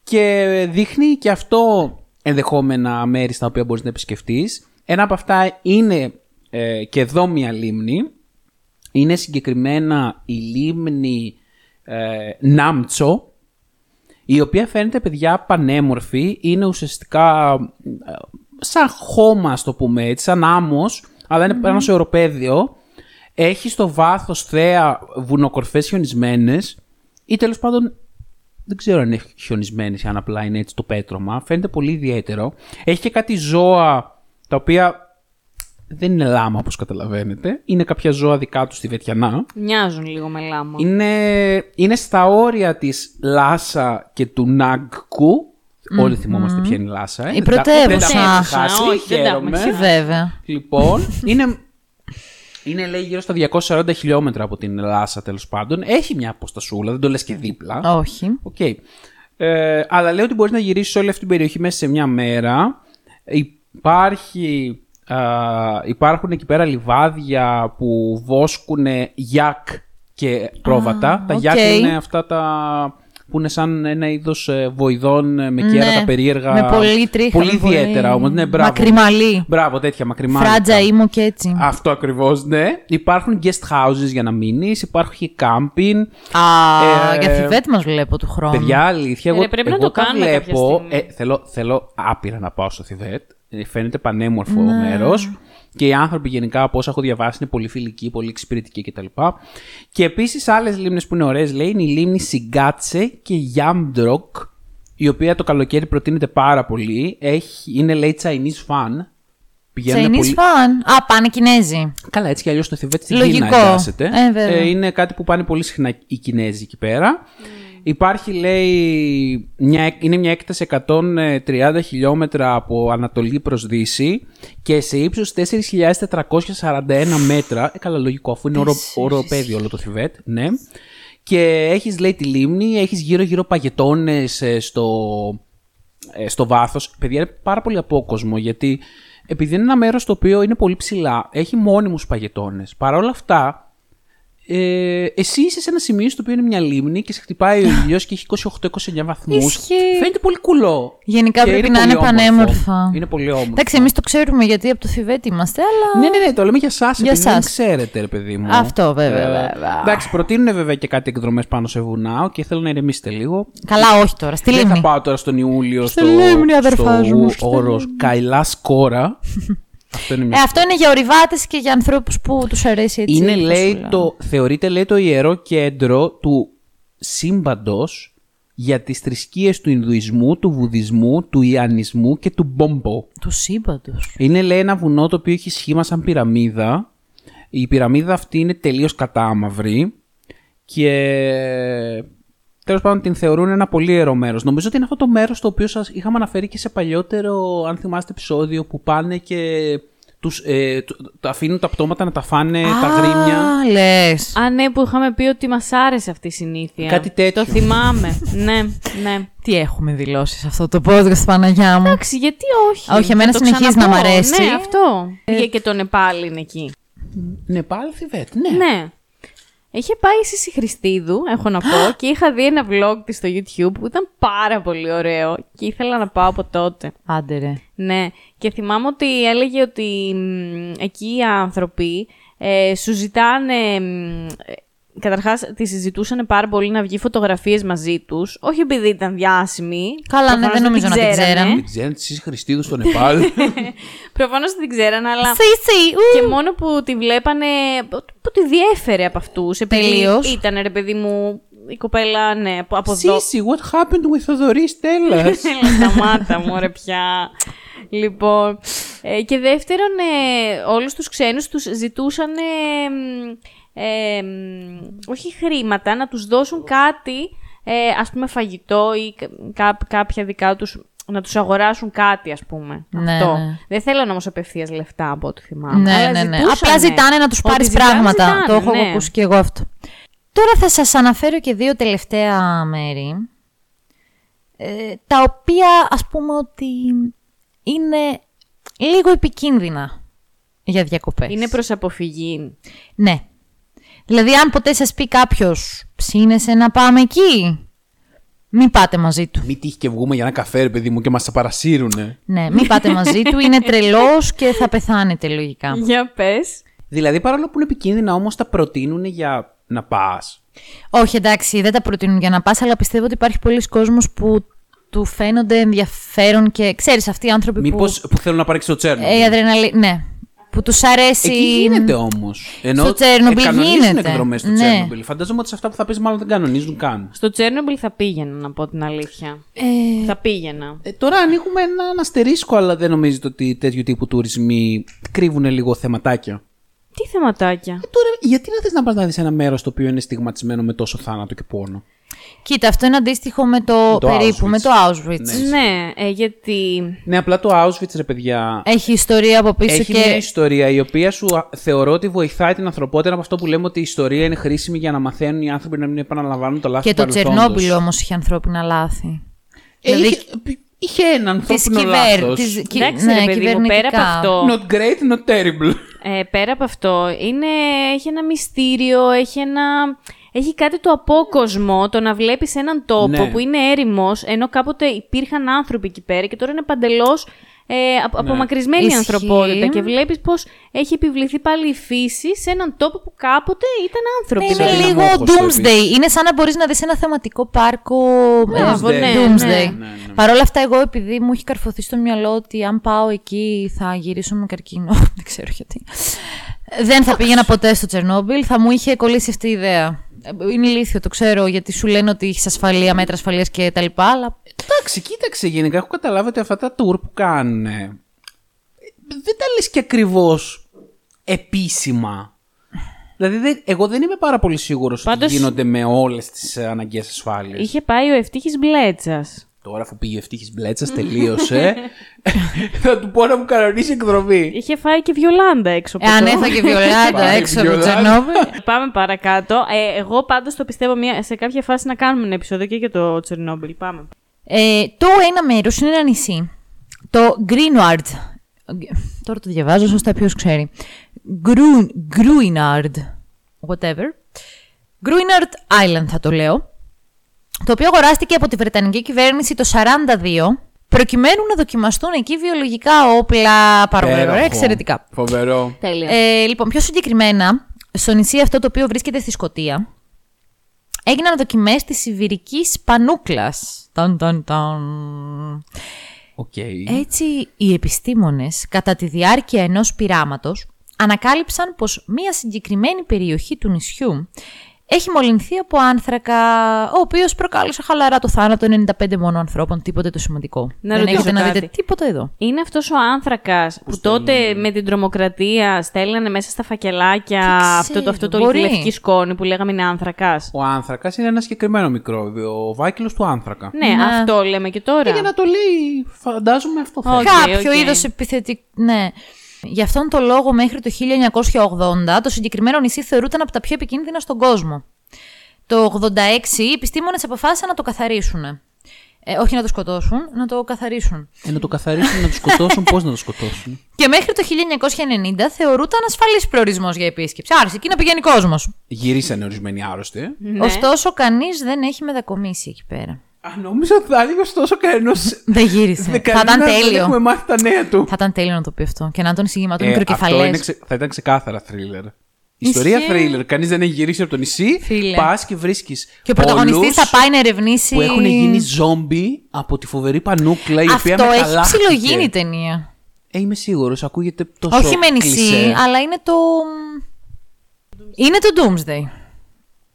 Και δείχνει και αυτό ενδεχόμενα μέρη στα οποία μπορείς να επισκεφτείς. Ένα από αυτά είναι ε, και εδώ μια λίμνη. Είναι συγκεκριμένα η λίμνη ε, Νάμτσο, η οποία φαίνεται παιδιά πανέμορφη, είναι ουσιαστικά ε, σαν χώμα, ας το πούμε έτσι, σαν άμμος, αλλά είναι πάνω σε οροπέδιο. Έχει στο βάθος θέα βουνοκορφές χιονισμένες ή τέλος πάντων δεν ξέρω αν είναι χιονισμένες ή αν απλά είναι έτσι το πέτρωμα. Φαίνεται πολύ ιδιαίτερο. Έχει και κάτι ζώα τα οποία δεν είναι λάμα όπως καταλαβαίνετε. Είναι κάποια ζώα δικά τους στη Βετιανά. Μοιάζουν λίγο με λάμα. Είναι, είναι στα όρια της Λάσα και του Νάγκτσου. Όλοι θυμόμαστε ποια είναι η Λάσα. Ε. Η Δεν τα- πρωτεύουσα. Δεν τα έχουμε Πρωτεύουσα, χάσει, όχι, δεν τα έχουμε χαίρομαι. Όχι, βέβαια. Λοιπόν, είναι, είναι λέει γύρω στα 240 χιλιόμετρα από την Λάσα τέλος πάντων. Έχει μια αποστασούλα, δεν το λες και δίπλα. Όχι. Οκ. Ε, αλλά λέει ότι μπορείς να γυρίσεις όλη αυτή την περιοχή μέσα σε μια μέρα. Υπάρχει, α, υπάρχουν εκεί πέρα λιβάδια που βόσκουν γιάκ και πρόβατα. τα οκ. γιάκ είναι αυτά τα που είναι σαν ένα είδος βοειδών ε, με κέρατα Ναι, περίεργα. με πολύ τρίχα, Πολύ με πολύ ιδιαίτερα όμως. Ναι, μπράβο. μακρυμάλλη. Μπράβο, τέτοια μακρυμάλλικα. Φράντζα emo και έτσι. Αυτό ακριβώς, ναι. Υπάρχουν guest houses για να μείνεις, υπάρχει camping. Α, Ε, για Θιβέτ μας βλέπω του χρόνου. Παιδιά, αλήθεια, Ε, εγώ, ρε, πρέπει να εγώ το τα κάνουμε κάποια βλέπω. στιγμή. Ε, θέλω, θέλω άπειρα να πάω στο Θιβέτ. Ε, Φαίνεται πανέμορφο Ναι. μέρος. Και οι άνθρωποι γενικά, από όσα έχω διαβάσει, είναι πολύ φιλικοί, πολύ εξυπηρετικοί κτλ. Και επίσης άλλες λίμνες που είναι ωραίες, λέει, είναι η λίμνη Σιγκάτσε και Γιάμντροκ, η οποία το καλοκαίρι προτείνεται πάρα πολύ. Έχει, είναι, λέει, Chinese fan. Πηγαίνουν Chinese πολύ... fan; Α, πάνε Κινέζοι. Καλά, έτσι κι αλλιώς το Θιβέτ στην Λογικό. Κίνα εντάσσεται. Ε, βέβαια. είναι κάτι που πάνε πολύ συχνά οι Κινέζοι εκεί πέρα. Υπάρχει, λέει, μια, είναι μια έκταση 130 χιλιόμετρα από Ανατολή προς Δύση και σε ύψος 4.441 μέτρα. Ε, καλά, λογικό, αφού είναι ορο, οροπέδιο όλο το Θιβέτ, ναι. Και έχεις, λέει, τη λίμνη, έχεις γύρω-γύρω παγετώνες ε, στο, ε, στο βάθος. Παιδιά, είναι πάρα πολύ απόκοσμο, γιατί επειδή είναι ένα μέρος το οποίο είναι πολύ ψηλά, έχει μόνιμους παγετώνες. Παρ' όλα αυτά, ε, εσύ είσαι σε ένα σημείο στο οποίο είναι μια λίμνη και σε χτυπάει ο ήλιος και έχει 28-29 βαθμούς. Ισχύει. Φαίνεται πολύ κουλό. Γενικά Και πρέπει να πολύ είναι όμορφο. πανέμορφα. Είναι πολύ όμορφο. Εντάξει, εμείς το ξέρουμε γιατί από το Θιβέτ είμαστε, αλλά. Ναι, ναι, ναι, το λέμε για εσά. Για επειδή δεν σας. ξέρετε, ρε παιδί μου. Αυτό, βέβαια, Ε, βέβαια. Εντάξει, προτείνουν βέβαια και κάτι εκδρομές πάνω σε βουνά και θέλω να ηρεμήσετε λίγο. Καλά, όχι τώρα. Στη Δεν λίμνη. θα πάω τώρα στον Ιούλιο Στη στο, λίμνη, αδερφάς στο μου, στη όρος Καϊλάς Κόρα. Αυτό είναι μια Ε, αυτό είναι για ορειβάτες και για ανθρώπους που τους αρέσει έτσι. Είναι, η λέει, φασούλα. το, θεωρείται, λέει, το ιερό κέντρο του σύμπαντος για τις θρησκείες του Ινδουισμού, του Βουδισμού, του Ιανισμού και του Μπόμπο. Του σύμπαντος. Είναι, λέει, ένα βουνό το οποίο έχει σχήμα σαν πυραμίδα. Η πυραμίδα αυτή είναι τελείως κατάμαυρη και τέλος πάντων την θεωρούν ένα πολύ ιερό μέρος. Νομίζω ότι είναι αυτό το μέρος το οποίο σας είχαμε αναφέρει και σε παλιότερο, αν θυμάστε, επεισόδιο που πάνε και τους, ε, του- τα αφήνουν τα πτώματα να τα φάνε τα γρήμια. Α, λες. Α, ναι, που είχαμε πει ότι μας άρεσε αυτή η συνήθεια. Κάτι τέτοιο. Το θυμάμαι. ναι, ναι. Τι έχουμε δηλώσει σε αυτό το podcast, Παναγιά μου; Εντάξει, γιατί όχι; Όχι, εμένα Θα το συνεχίζει να μ' ξαναπώ. αρέσει. Ναι, αυτό. Πήγε και το Νεπάλ είναι εκεί. Νεπάλ, Θιβέτ, ναι. Ναι. Είχε πάει η Σύση Χριστίδου, έχω να πω, και είχα δει ένα vlog της στο YouTube που ήταν πάρα πολύ ωραίο και ήθελα να πάω από τότε. Άντε ρε. Ναι, και θυμάμαι ότι έλεγε ότι μ, εκεί οι άνθρωποι ε, σου ζητάνε... μ, ε, Καταρχάς, τη συζητούσαν πάρα πολύ να βγει φωτογραφίες μαζί τους. Όχι επειδή ήταν διάσημοι. Καλά, ναι, προφανώς δεν νομίζω να την ξέρανε. Δεν ξέρετε εσείς Χριστίδου στο Νεπάλ. Προφανώς δεν την ξέραν, αλλά... Σι, Και μόνο που τη βλέπανε, που τη διέφερε από αυτούς. Επειδή Τελείως. ήταν, ρε παιδί μου, η κοπέλα, ναι, από, από εδώ. Σίση, what happened with Θοδωρή Στέλλας. Έλα, σταμάτα μου, ρε πια. Λοιπόν, ε, και δεύτερον, ε, όλους τους ξένους τους ζητούσαν, ε, μ, ε, μ, όχι χρήματα, να τους δώσουν κάτι, ε, ας πούμε φαγητό ή κα- κάποια δικά τους, να τους αγοράσουν κάτι, ας πούμε. Ναι, Αυτό. ναι. Δεν θέλανε όμως απευθείας λεφτά από ό,τι θυμάμαι. Ναι, αλλά ναι, ναι. ζητούσανε. Απλά ζητάνε να τους Ό,τι πάρεις ζητάνε, πράγματα. ζητάνε, το έχω ναι. ακούσει και εγώ αυτό. Τώρα θα σας αναφέρω και δύο τελευταία μέρη, ε, τα οποία ας πούμε ότι είναι λίγο επικίνδυνα για διακοπές. Είναι προς αποφυγή. Ναι. Δηλαδή αν ποτέ σας πει κάποιος ψήνεσαι να πάμε εκεί, μην πάτε μαζί του. Μην τύχει και βγούμε για ένα καφέ, ρε παιδί μου, και μας απαρασύρουνε. Ναι, μην πάτε μαζί του, είναι τρελός και θα πεθάνετε λογικά. Για πες. Δηλαδή, παρόλο που είναι επικίνδυνα, όμως τα προτείνουν για να πας. Όχι, εντάξει, δεν τα προτείνουν για να πας, αλλά πιστεύω ότι υπάρχει πολλοί κόσμος που του φαίνονται ενδιαφέρον και ξέρεις αυτοί οι άνθρωποι Μήπως που... που θέλουν να πάρει το Τσέρνο. Ε, η αδρεναλή... Ναι, που τους αρέσει... Εκεί γίνεται όμως. Στο Τσέρνομπιλ γίνεται. εκδρομές στο Ναι. Τσέρνομπιλ. Φαντάζομαι ότι σε αυτά που θα πεις, μάλλον δεν κανονίζουν καν. Στο Τσέρνομπιλ θα πήγαινα, να πω την αλήθεια. Ε, Θα πήγαινα. Ε, τώρα ανοίγουμε έναν αστερίσκο, αλλά δεν νομίζετε ότι τέτοιου τύπου τουρισμοί κρύβουν λίγο θεματάκια; Τι θεματάκια; Ε, τώρα, γιατί να θες να πας να δεις ένα μέρος το οποίο είναι στιγματισμένο με τόσο θάνατο και πόνο; Κοίτα, αυτό είναι αντίστοιχο με το, το περίπου, Auschwitz. με το Auschwitz. Ναι. Ναι, ε, γιατί. Ναι, απλά το Auschwitz, ρε παιδιά. Έχει ιστορία από πίσω Έχει και... μια ιστορία η οποία σου α, θεωρώ ότι βοηθάει την ανθρωπότητα από αυτό που λέμε ότι η ιστορία είναι χρήσιμη για να μαθαίνουν οι άνθρωποι να μην επαναλαμβάνουν το λάθος Και του το παρελθόντος. Τσερνόμπιλ όμως είχε ανθρώπινα λάθη. Ε, Δηλαδή, είχε, είχε ένα Της ανθρώπινο κυβέρ... λάθος. της... κυ- Εντάξει, ναι, ρε παιδί μου, πέρα από κυβερνητικά. αυτό. Not great, not terrible. Ε, πέρα από αυτό, είναι, έχει ένα μυστήριο, έχει ένα. Έχει κάτι το απόκοσμο, το να βλέπεις έναν τόπο Ναι. που είναι έρημος, ενώ κάποτε υπήρχαν άνθρωποι εκεί πέρα και τώρα είναι παντελώς ε, απο- απομακρυσμένη η Ισχύει. ανθρωπότητα και βλέπεις πως έχει επιβληθεί πάλι η φύση σε έναν τόπο που κάποτε ήταν άνθρωποι. Ναι, Σαν είναι την λίγο αμόχωστο Doomsday. επίσης. Είναι σαν να μπορείς να δεις ένα θεματικό πάρκο ε, Μπράβο, ναι, Doomsday. ναι. Ναι, ναι. Παρ' όλα αυτά, εγώ επειδή μου έχει καρφωθεί στο μυαλό ότι αν πάω εκεί θα γυρίσω με καρκίνο. Δεν ξέρω γιατί. Δεν θα πήγαινα ποτέ στο Τσερνόμπιλ, θα μου είχε κολλήσει αυτή η ιδέα. Ε, Είναι ηλίθιο, το ξέρω, γιατί σου λένε ότι έχεις ασφαλεία, μέτρα ασφαλείας και τα λοιπά, αλλά Εντάξει, κοίταξε γενικά. Έχω καταλάβει ότι αυτά τα tour που κάνουν. ε, δεν τα λες και ακριβώς επίσημα. Δηλαδή, δεν- εγώ δεν είμαι πάρα πολύ σίγουρος Πάντως- ότι γίνονται με όλες τις ε, αναγκαίες ασφάλειες. Είχε πάει ο Ευτύχης Μπλέτσας. Τώρα, αφού πήγε ο Ευτύχης Μπλέτσας, τελείωσε. θα του πω να μου κανονίσει εκδρομή. Είχε φάει και Βιολάντα έξω από εάν το- έφαγε βιολάντα Πάει έξω από το Βιολάντα. Τσερνόμπιλ. Πάμε παρακάτω. Ε, εγώ πάντως το πιστεύω μια, σε κάποια φάση να κάνουμε ένα επεισόδιο και για το Τσερνόμπιλ. Πάμε. Ε, το ένα μέρος είναι ένα νησί. Το Greenward. Τώρα το διαβάζω σωστά, ποιο ξέρει. Grun, Gruinard. Whatever. Gruinard Island θα το λέω. Το οποίο αγοράστηκε από τη Βρετανική κυβέρνηση το 42 προκειμένου να δοκιμαστούν εκεί βιολογικά όπλα. Πάρα πολύ ωραία, Υπέροχο. εξαιρετικά. Φοβερό. Τέλεια. Ε, λοιπόν, πιο συγκεκριμένα, στο νησί αυτό το οποίο βρίσκεται στη Σκωτία, έγιναν δοκιμές της Σιβηρικής Πανούκλας. Ταν, ταν, ταν. Οκ. Έτσι, οι επιστήμονες, κατά τη διάρκεια ενός πειράματος, ανακάλυψαν πως μία συγκεκριμένη περιοχή του νησιού έχει μολυνθεί από άνθρακα, ο οποίος προκάλεσε χαλαρά το θάνατο 95 μόνο ανθρώπων, τίποτε το σημαντικό. Να Δεν ρωτήσω έχετε να κάτι. δείτε τίποτα εδώ. Είναι αυτός ο άνθρακας που τότε με την τρομοκρατία στέλνανε μέσα στα φακελάκια Δεν αυτό το, ξέρω, αυτό το μπορεί. λευκή σκόνη που λέγαμε είναι άνθρακας; Ο άνθρακας είναι ένα συγκεκριμένο μικρόβιο. Ο βάκιλο του άνθρακα. Ναι, Ναι. αυτό λέμε και τώρα. Και για να το λέει, φαντάζομαι αυτό θα Οκ, είναι. Κάποιο οκ. είδος επιθετικό. Ναι. Γι' αυτόν τον λόγο μέχρι το 1980 το συγκεκριμένο νησί θεωρούταν από τα πιο επικίνδυνα στον κόσμο. Το 86 οι επιστήμονες αποφάσισαν να το καθαρίσουν. Ε, όχι να το σκοτώσουν, να το καθαρίσουν. Ε, να το καθαρίσουν, να το σκοτώσουν, πώς να το σκοτώσουν; Και μέχρι το 1990 θεωρούταν ασφαλής προορισμός για επίσκεψη. Άρχισε εκεί να πηγαίνει κόσμος. Γυρίσανε ορισμένοι άρρωστοι. ε. Ναι. Ωστόσο, κανείς δεν έχει μετακομίσει εκεί πέρα. Α, νόμιζα ότι θα έλεγες ωστόσο κανένα. Δεν γύρισε. θα ήταν Δεν τέλειο. έχουμε μάθει τα νέα του. Θα ήταν τέλειο να το πει αυτό. Και να τον εισηγηματούν Ε, αυτό μικροκεφαλές. είναι ξε- θα ήταν ξεκάθαρα thriller. Ιστορία Ισχύει. thriller. Κανείς δεν έχει γυρίσει από το νησί. Φίλε. Πας και βρίσκεις. Και ο πρωταγωνιστής θα πάει να ερευνήσει. Που έχουν γίνει ζόμπι από τη φοβερή πανούκλα η οποία Αυτό έχει μεταλλάχθηκε. ψιλογίνει η ταινία. Ε, είμαι σίγουρος, ακούγεται τόσο. Όχι με νησί, κλισέ. αλλά είναι το. Είναι το Doomsday.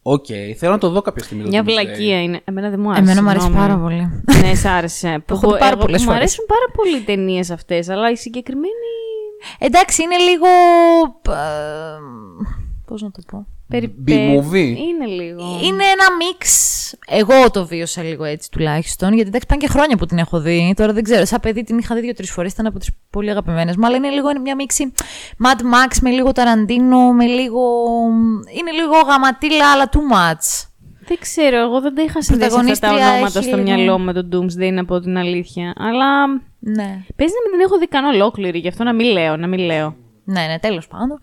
Οκ, θέλω να το δω κάποια στιγμή. το Μια Doomsday. βλακεία είναι. Εμένα δεν μου άρεσε. Εμένα μου αρέσει συγγνώμη. πάρα πολύ. ναι, σ' άρεσε. Το έχω δει πάρα πολλές Μου φορές. αρέσουν πάρα πολύ οι ταινίες αυτές, αλλά η συγκεκριμένη. Εντάξει, είναι λίγο. Πώς να το πω. B-movie. Είναι λίγο. Είναι ένα μίξ. Εγώ το βίωσα λίγο έτσι τουλάχιστον. Γιατί εντάξει, πάνε και χρόνια που την έχω δει. Τώρα δεν ξέρω. Σαν παιδί την είχα δει δύο-τρεις φορές. Ήταν από τις πολύ αγαπημένες μου. Αλλά είναι λίγο είναι μια μίξη Mad Max με λίγο Ταραντίνο, με λίγο. Είναι λίγο γαματίλα, αλλά too much. Δεν ξέρω, εγώ δεν τα είχα συνδέσει αυτά τα Πρωταγωνίστρια ονόματα έχει στο λίγο- μυαλό μου με τον Doomsday, να πω την αλήθεια. Αλλά Ναι. παίζει να μην την έχω δει καν ολόκληρη, γι' αυτό να μην λέω, να μην λέω. Ναι, ναι, τέλος πάντων.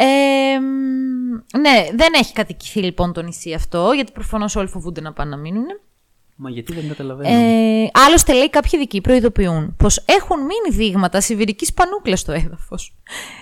Ε, μ, ναι, δεν έχει κατοικηθεί λοιπόν το νησί αυτό, γιατί προφανώς όλοι φοβούνται να πάνε να μείνουν. Μα γιατί δεν καταλαβαίνω. Ε, άλλωστε λέει κάποιοι ειδικοί προειδοποιούν πως έχουν μείνει δείγματα σιβηρικής πανούκλας στο έδαφος.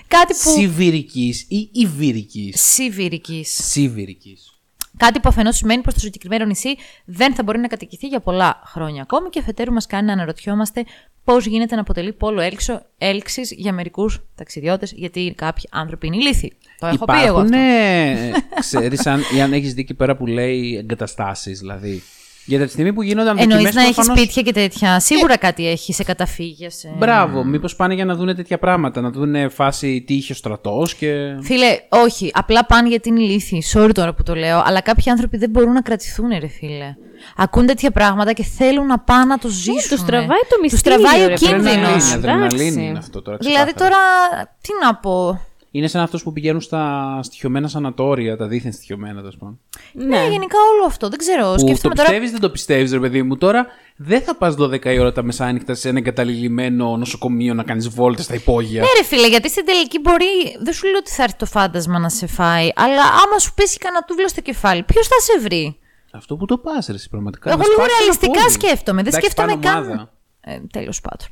Κάτι που... Σιβηρικής ή Ιβηρικής; Σιβηρικής. Σιβηρικής. Κάτι που αφενός σημαίνει πως το συγκεκριμένο νησί δεν θα μπορεί να κατοικηθεί για πολλά χρόνια ακόμη και αφετέρου μας κάνει να αναρωτιόμαστε πώς γίνεται να αποτελεί πόλο έλξο, έλξης για μερικούς ταξιδιώτες, γιατί κάποιοι άνθρωποι είναι ηλίθιοι. Το έχω πει εγώ Υπάρχουν, αυτό. ε, ξέρεις, αν, ή αν έχεις δει εκεί πέρα που λέει εγκαταστάσεις, δηλαδή. Γιατί από τη στιγμή που γίνονταν Εννοείς δοκιμές να έχεις προφανώς- σπίτια και τέτοια. Σίγουρα κάτι έχει σε καταφύγια. Σε... Μπράβο, μήπως πάνε για να δουν τέτοια πράγματα, να δουν φάση τι είχε ο στρατός και... Φίλε, όχι. Απλά πάνε γιατί είναι ηλίθιοι. Sorry τώρα που το λέω. Αλλά κάποιοι άνθρωποι δεν μπορούν να κρατηθούν, ρε φίλε. Ακούν τέτοια πράγματα και θέλουν να πάνε να το ζήσουν. τους τραβάει το Τους μυστήριο, τραβάει ο ρε, κίνδυνος. Αδρεναλίνη, Αδρεναλίνη εντάξει. είναι αυτό τώρα. Δηλαδή ξεκάθαρα. τώρα. Τι να πω. Είναι σαν αυτούς που πηγαίνουν στα στοιχειωμένα σανατόρια, τα δίθεν στοιχειωμένα, τέλος πάντων. Ναι, γενικά όλο αυτό. Δεν ξέρω. Που το Σκέφτομαι τώρα. πιστεύεις, δεν το πιστεύεις, ρε παιδί μου. Τώρα δεν θα πας 12 η ώρα τα μεσάνυχτα σε ένα εγκαταλειμμένο νοσοκομείο να κάνεις βόλτες στα υπόγεια. Ναι, ρε φίλε, γιατί στην τελική μπορεί. Δεν σου λέω ότι θα έρθει το φάντασμα να σε φάει, αλλά άμα σου πέσει κανένα τούβλο στο κεφάλι, ποιος θα σε βρει; Αυτό που το πας, ρε, εσύ, πραγματικά. Εγώ να λίγο σπάσεις ένα ρεαλιστικά πόδι. σκέφτομαι. Δεν Εντάξει, σκέφτομαι πάνω καν. ομάδα. Ε, Τέλος πάντων.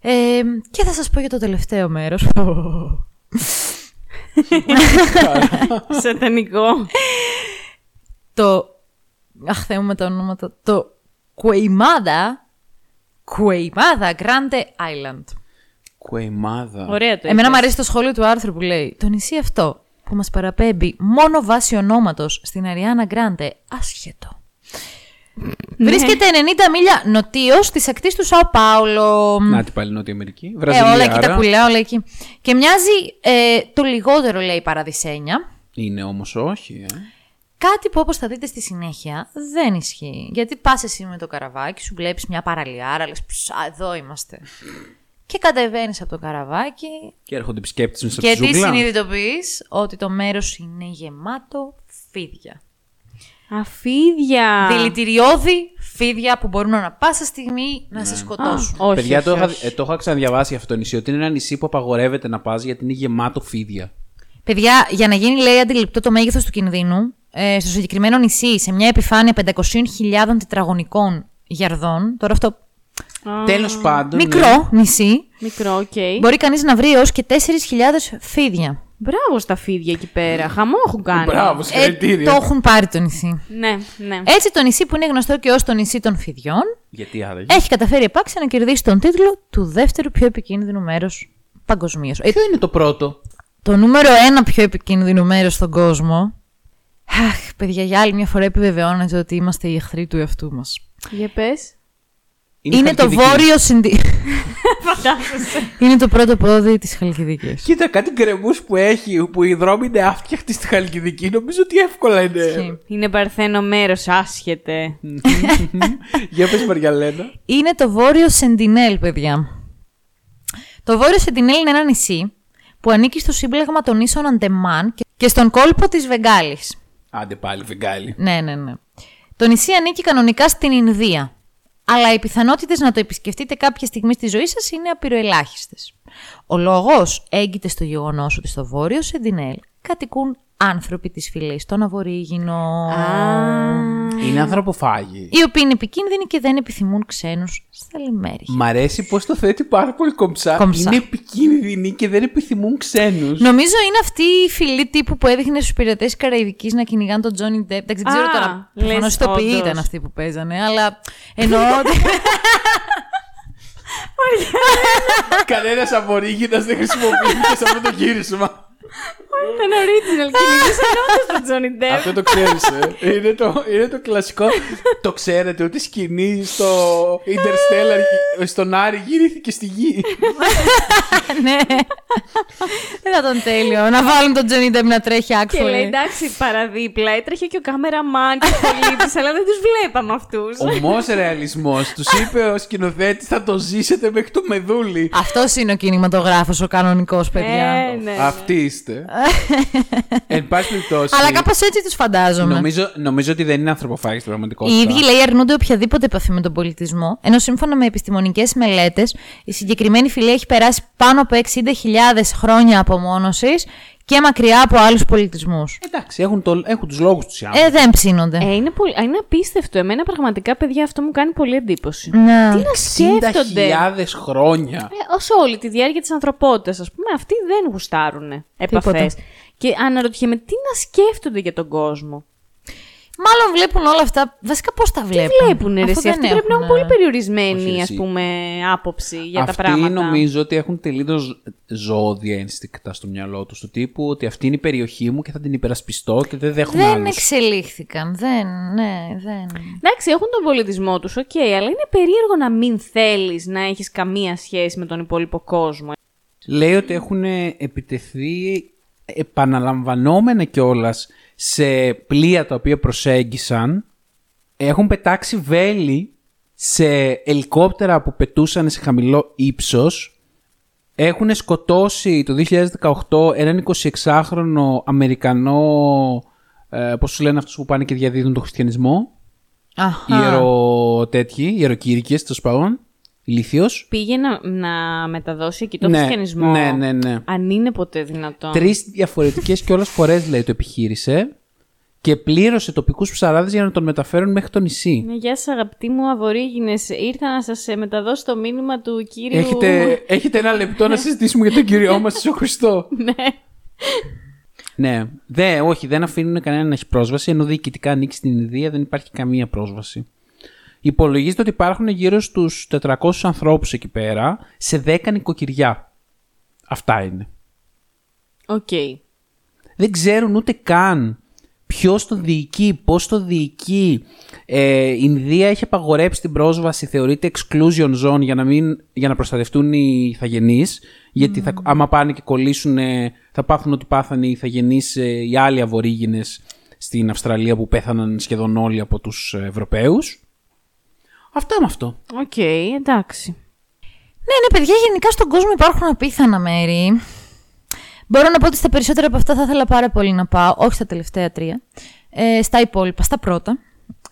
Ε, και θα σας πω για το τελευταίο μέρος. Σατανικό. το... Αχ, Θεέ μου με τα ονόματα. Το Κουεϊμάδα. Κουεϊμάδα Grande Island. Κουεϊμάδα. Ωραία το Εμένα είπες. μου αρέσει το σχόλιο του άρθρου που λέει Το νησί αυτό που μας παραπέμπει μόνο βάσει ονόματος στην Αριάννα Γκράντε, άσχετο. Ναι. Βρίσκεται 90 μίλια νοτίως της ακτής του Σαο Πάολο. Να την πάλι Νότια Αμερική. Ε, Βραζιλία. όλα εκεί τα άρα. πουλιά, όλα εκεί. Και μοιάζει ε, το λιγότερο, λέει, παραδεισένια. Είναι όμως όχι. Ε. Κάτι που όπως θα δείτε στη συνέχεια δεν ισχύει. Γιατί πας εσύ με το καραβάκι σου, βλέπεις μια παραλιάρα, λες «Ψ, α, εδώ είμαστε. και κατεβαίνεις από το καραβάκι Και έρχονται επισκέπτες με και στη τις ζούγκλα. συνειδητοποιείς ότι το μέρος είναι γεμάτο φίδια. Αφίδια. Δηλητηριώδη φίδια που μπορούν ανα πάσα στιγμή να σε σκοτώσουν. Όχι, Παιδιά, το όχι, είχα, όχι. ε, το είχα ξαναδιαβάσει αυτό το νησί. Ότι είναι ένα νησί που απαγορεύεται να πας γιατί είναι γεμάτο φίδια. Παιδιά, για να γίνει λέει αντιληπτό το μέγεθος του κινδύνου, ε, στο συγκεκριμένο νησί, σε μια επιφάνεια 500.000 τετραγωνικών γιαρδών, τώρα αυτό Α, Τέλος πάντων. μικρό νησί, Μικρό, οκ. μπορεί κανείς να βρει έως και 4.000 φίδια. Μπράβο στα φίδια εκεί πέρα. Χαμό έχουν κάνει. Μπράβο, Ε, συγχαρητήρια. το έχουν πάρει το νησί. Ναι, ναι. Έτσι το νησί που είναι γνωστό και ως το νησί των φιδιών, Γιατί άραγε. έχει καταφέρει επάξια να κερδίσει τον τίτλο του δεύτερου πιο επικίνδυνου μέρους παγκοσμίως. Ποιο είναι το πρώτο; το νούμερο ένα πιο επικίνδυνο μέρος στον κόσμο. Αχ, παιδιά, για άλλη μια φορά επιβεβαιώνεται ότι είμαστε οι εχθροί του εαυτού μας. Για πες. Είναι, το Χαλκιδική. βόρειο συνδυ... Φαντάζεσαι. είναι το πρώτο πόδι της Χαλκιδικής. Κοίτα, κάτι γκρεμούς που έχει, που οι δρόμοι είναι άφτιαχτοι στη Χαλκιδική, νομίζω ότι εύκολα είναι. Ισχύει. Είναι παρθένο μέρος, άσχετε. Για πες Μαριαλένα. είναι το Βόρειο Σεντινέλ, παιδιά. Το Βόρειο Σεντινέλ είναι ένα νησί που ανήκει στο σύμπλεγμα των νήσων Αντεμάν και- και στον κόλπο της Βεγγάλης. Άντε πάλι, φεγγάλι. Ναι, ναι, ναι. Το νησί ανήκει κανονικά στην Ινδία. Αλλά οι πιθανότητες να το επισκεφτείτε κάποια στιγμή στη ζωή σας είναι απειροελάχιστες. Ο λόγος έγκυται στο γεγονός ότι στο βόρειο Σεντινέλ κατοικούν άνθρωποι της φυλής των Αβορήγινων. Είναι ανθρωποφάγοι. Οι οποίοι είναι επικίνδυνοι και δεν επιθυμούν ξένους στα λιμέρια. Μ' αρέσει πώς το θέτει πάρα πολύ κομψά. Κομψά. Είναι επικίνδυνοι και δεν επιθυμούν ξένους. Νομίζω είναι αυτή η φυλή τύπου που έδειχνε στους πειρατές της Καραϊβικής να κυνηγάνε τον Τζόνι Ντεπ. Δεν ξέρω Α, τώρα. λες, Προφανώ ηθοποιοί όντως. ήταν αυτοί που παίζανε, αλλά εννοώ ότι. Κανένας απορρίγηνα δεν χρησιμοποιήθηκε σε αυτό το γύρισμα. Ήταν original και μιλήσαν όντως τον Τζόνι Ντεπ. Αυτό το ξέρεις, ε. είναι, το, είναι το κλασικό. το ξέρετε ότι η σκηνή στο Interstellar, στον Άρη, γυρήθηκε στη γη. ναι. Δεν θα ήταν τέλειο. Να βάλουν τον Τζόνι Ντεπ να τρέχει Και λέει άξιο. εντάξει, παραδίπλα έτρεχε και ο κάμεραμαν και ο πολίτης, αλλά δεν τους βλέπαμε αυτούς. Ομό ρεαλισμός. Τους είπε ο σκηνοθέτης, θα το ζήσετε μέχρι το μεδούλι. Αυτός είναι ο κινηματογράφος, ο κανονικός, παιδιά. Ε, ναι. Αυτοί είστε. Εν πάση περιπτώσει. Αλλά κάπως έτσι τους φαντάζομαι. Νομίζω, νομίζω ότι δεν είναι ανθρωποφάγη στην Οι πραγματικότητα. ίδιοι λέει αρνούνται οποιαδήποτε επαφή με τον πολιτισμό, ενώ σύμφωνα με επιστημονικές μελέτες, η συγκεκριμένη φυλή έχει περάσει πάνω από 60.000 χρόνια απομόνωσης και μακριά από άλλους πολιτισμούς. Εντάξει, έχουν, το, έχουν τους λόγους τους οι άνθρωποι. Ε, δεν ψήνονται. Ε, είναι, πολύ, είναι απίστευτο. Εμένα πραγματικά, παιδιά, αυτό μου κάνει πολύ εντύπωση. Να. Τι να σκέφτονται; 60.000 χρόνια. Ε, όσο όλη τη διάρκεια της ανθρωπότητας, ας πούμε, αυτοί δεν γουστάρουν επαφές. Τίποτα. Και αναρωτιέμαι τι να σκέφτονται για τον κόσμο; Μάλλον βλέπουν όλα αυτά. Βασικά πώς τα βλέπουν; Βλέπουν ρε, Αφού εσύ. δεν Αυτοί πρέπει να έχουν έχουν, πολύ περιορισμένη Όχι, ας εσύ. πούμε, άποψη για αυτά τα πράγματα. νομίζω ότι έχουν τελείως ζωώδη ένστικτα στο μυαλό τους. Του τύπου ότι αυτή είναι η περιοχή μου και θα την υπερασπιστώ και δεν δέχομαι Δεν άλλους. εξελίχθηκαν. Δεν, ναι, δεν. Εντάξει, έχουν τον πολιτισμό τους, οκ, αλλά είναι περίεργο να μην θέλεις να έχεις καμία σχέση με τον υπόλοιπο κόσμο. Λέει ότι έχουν επιτεθεί επαναλαμβανόμενα κιόλας σε πλοία τα οποία προσέγγισαν. Έχουν πετάξει βέλη σε ελικόπτερα που πετούσαν σε χαμηλό ύψος. Έχουν σκοτώσει το 2018 έναν 26χρονο Αμερικανό, ε, πώς τους λένε αυτούς που πάνε και διαδίδουν τον χριστιανισμό, Αχα. ιερο τέτοιοι, ιεροκήρυκες, τέλος πάντων, ηλίθιος. Πήγε να, να μεταδώσει εκεί το Ναι, χριστιανισμό. ναι, ναι, ναι. Αν είναι ποτέ δυνατόν. Τρεις διαφορετικές κιόλα φορές λέει το επιχείρησε και πλήρωσε τοπικούς ψαράδες για να τον μεταφέρουν μέχρι το νησί. Ναι, γεια σας αγαπητοί μου αβορήγινες. Ήρθα να σας ε, μεταδώσω το μήνυμα του κύριου... Έχετε, έχετε ένα λεπτό να συζητήσουμε για τον κύριο μας, Ιησού Χριστό. ναι. ναι, δε, όχι, δεν αφήνουν κανέναν να έχει πρόσβαση, ενώ διοικητικά ανήκει στην Ινδία δεν υπάρχει καμία πρόσβαση. Υπολογίζεται ότι υπάρχουν γύρω στους 400 ανθρώπους εκεί πέρα, σε 10 νοικοκυριά. Αυτά είναι. Οκ. δεν ξέρουν ούτε καν ποιος το διοικεί, πώς το διοικεί. Ε, η Ινδία έχει απαγορέψει την πρόσβαση, θεωρείται exclusion zone για να, μην, για να προστατευτούν οι ιθαγενείς. Γιατί θα, άμα πάνε και κολλήσουν, ε, θα πάθουν ότι πάθανε οι ιθαγενείς οι άλλοι Αβορίγινες στην Αυστραλία που πέθαναν σχεδόν όλοι από τους Ευρωπαίους. Αυτά με αυτό. Οκ, εντάξει. Ναι, ναι, παιδιά, γενικά στον κόσμο υπάρχουν απίθανα μέρη. Μπορώ να πω ότι στα περισσότερα από αυτά θα ήθελα πάρα πολύ να πάω, όχι στα τελευταία τρία. Ε, στα υπόλοιπα, στα πρώτα.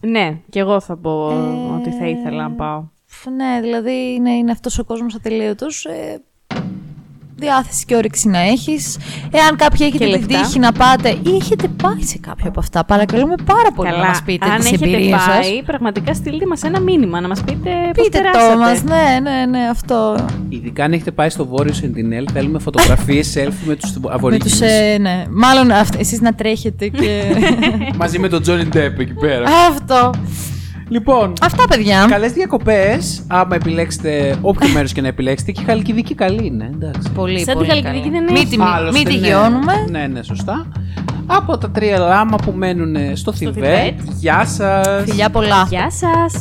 Ναι, και εγώ θα πω ότι θα ήθελα να πάω. Φ, Ναι, δηλαδή είναι, είναι αυτός ο κόσμος ατελείωτος. Ε, διάθεση και όρεξη να έχεις. Εάν κάποιοι έχετε Και την λεφτά. τύχη να πάτε ή έχετε πάει σε κάποιο από αυτά, παρακαλούμε πάρα πολύ να μας πείτε αν τις έχετε εμπειρίες πάει, σα. πραγματικά στείλτε μας ένα μήνυμα να μας πείτε πώς Πείτε το περάσατε. μας, ναι, ναι, ναι, αυτό. Ειδικά αν έχετε πάει στο βόρειο Σεντινέλ, θέλουμε φωτογραφίες selfie με τους Με αβορίγινε. τους, ε, ναι. Μάλλον αυ- εσείς να τρέχετε και... Μαζί με τον Τζόνι Ντέπ εκεί πέρα. αυτό. Λοιπόν, Αυτά, παιδιά. καλές διακοπές. Άμα επιλέξετε όποιο μέρος και να επιλέξετε. Και η Χαλκιδική καλή είναι, εντάξει. Πολύ, Σαν τη πολύ Χαλκιδική καλή. δεν Μην έχει. τη, μη- Άλλωστε, μην τη ναι. γιώνουμε. Ναι, ναι, σωστά. Από τα τρία λάμα που μένουν στο, Θιβέτ. Θιβέτ. Γεια σας. Φιλιά πολλά. Γεια σας!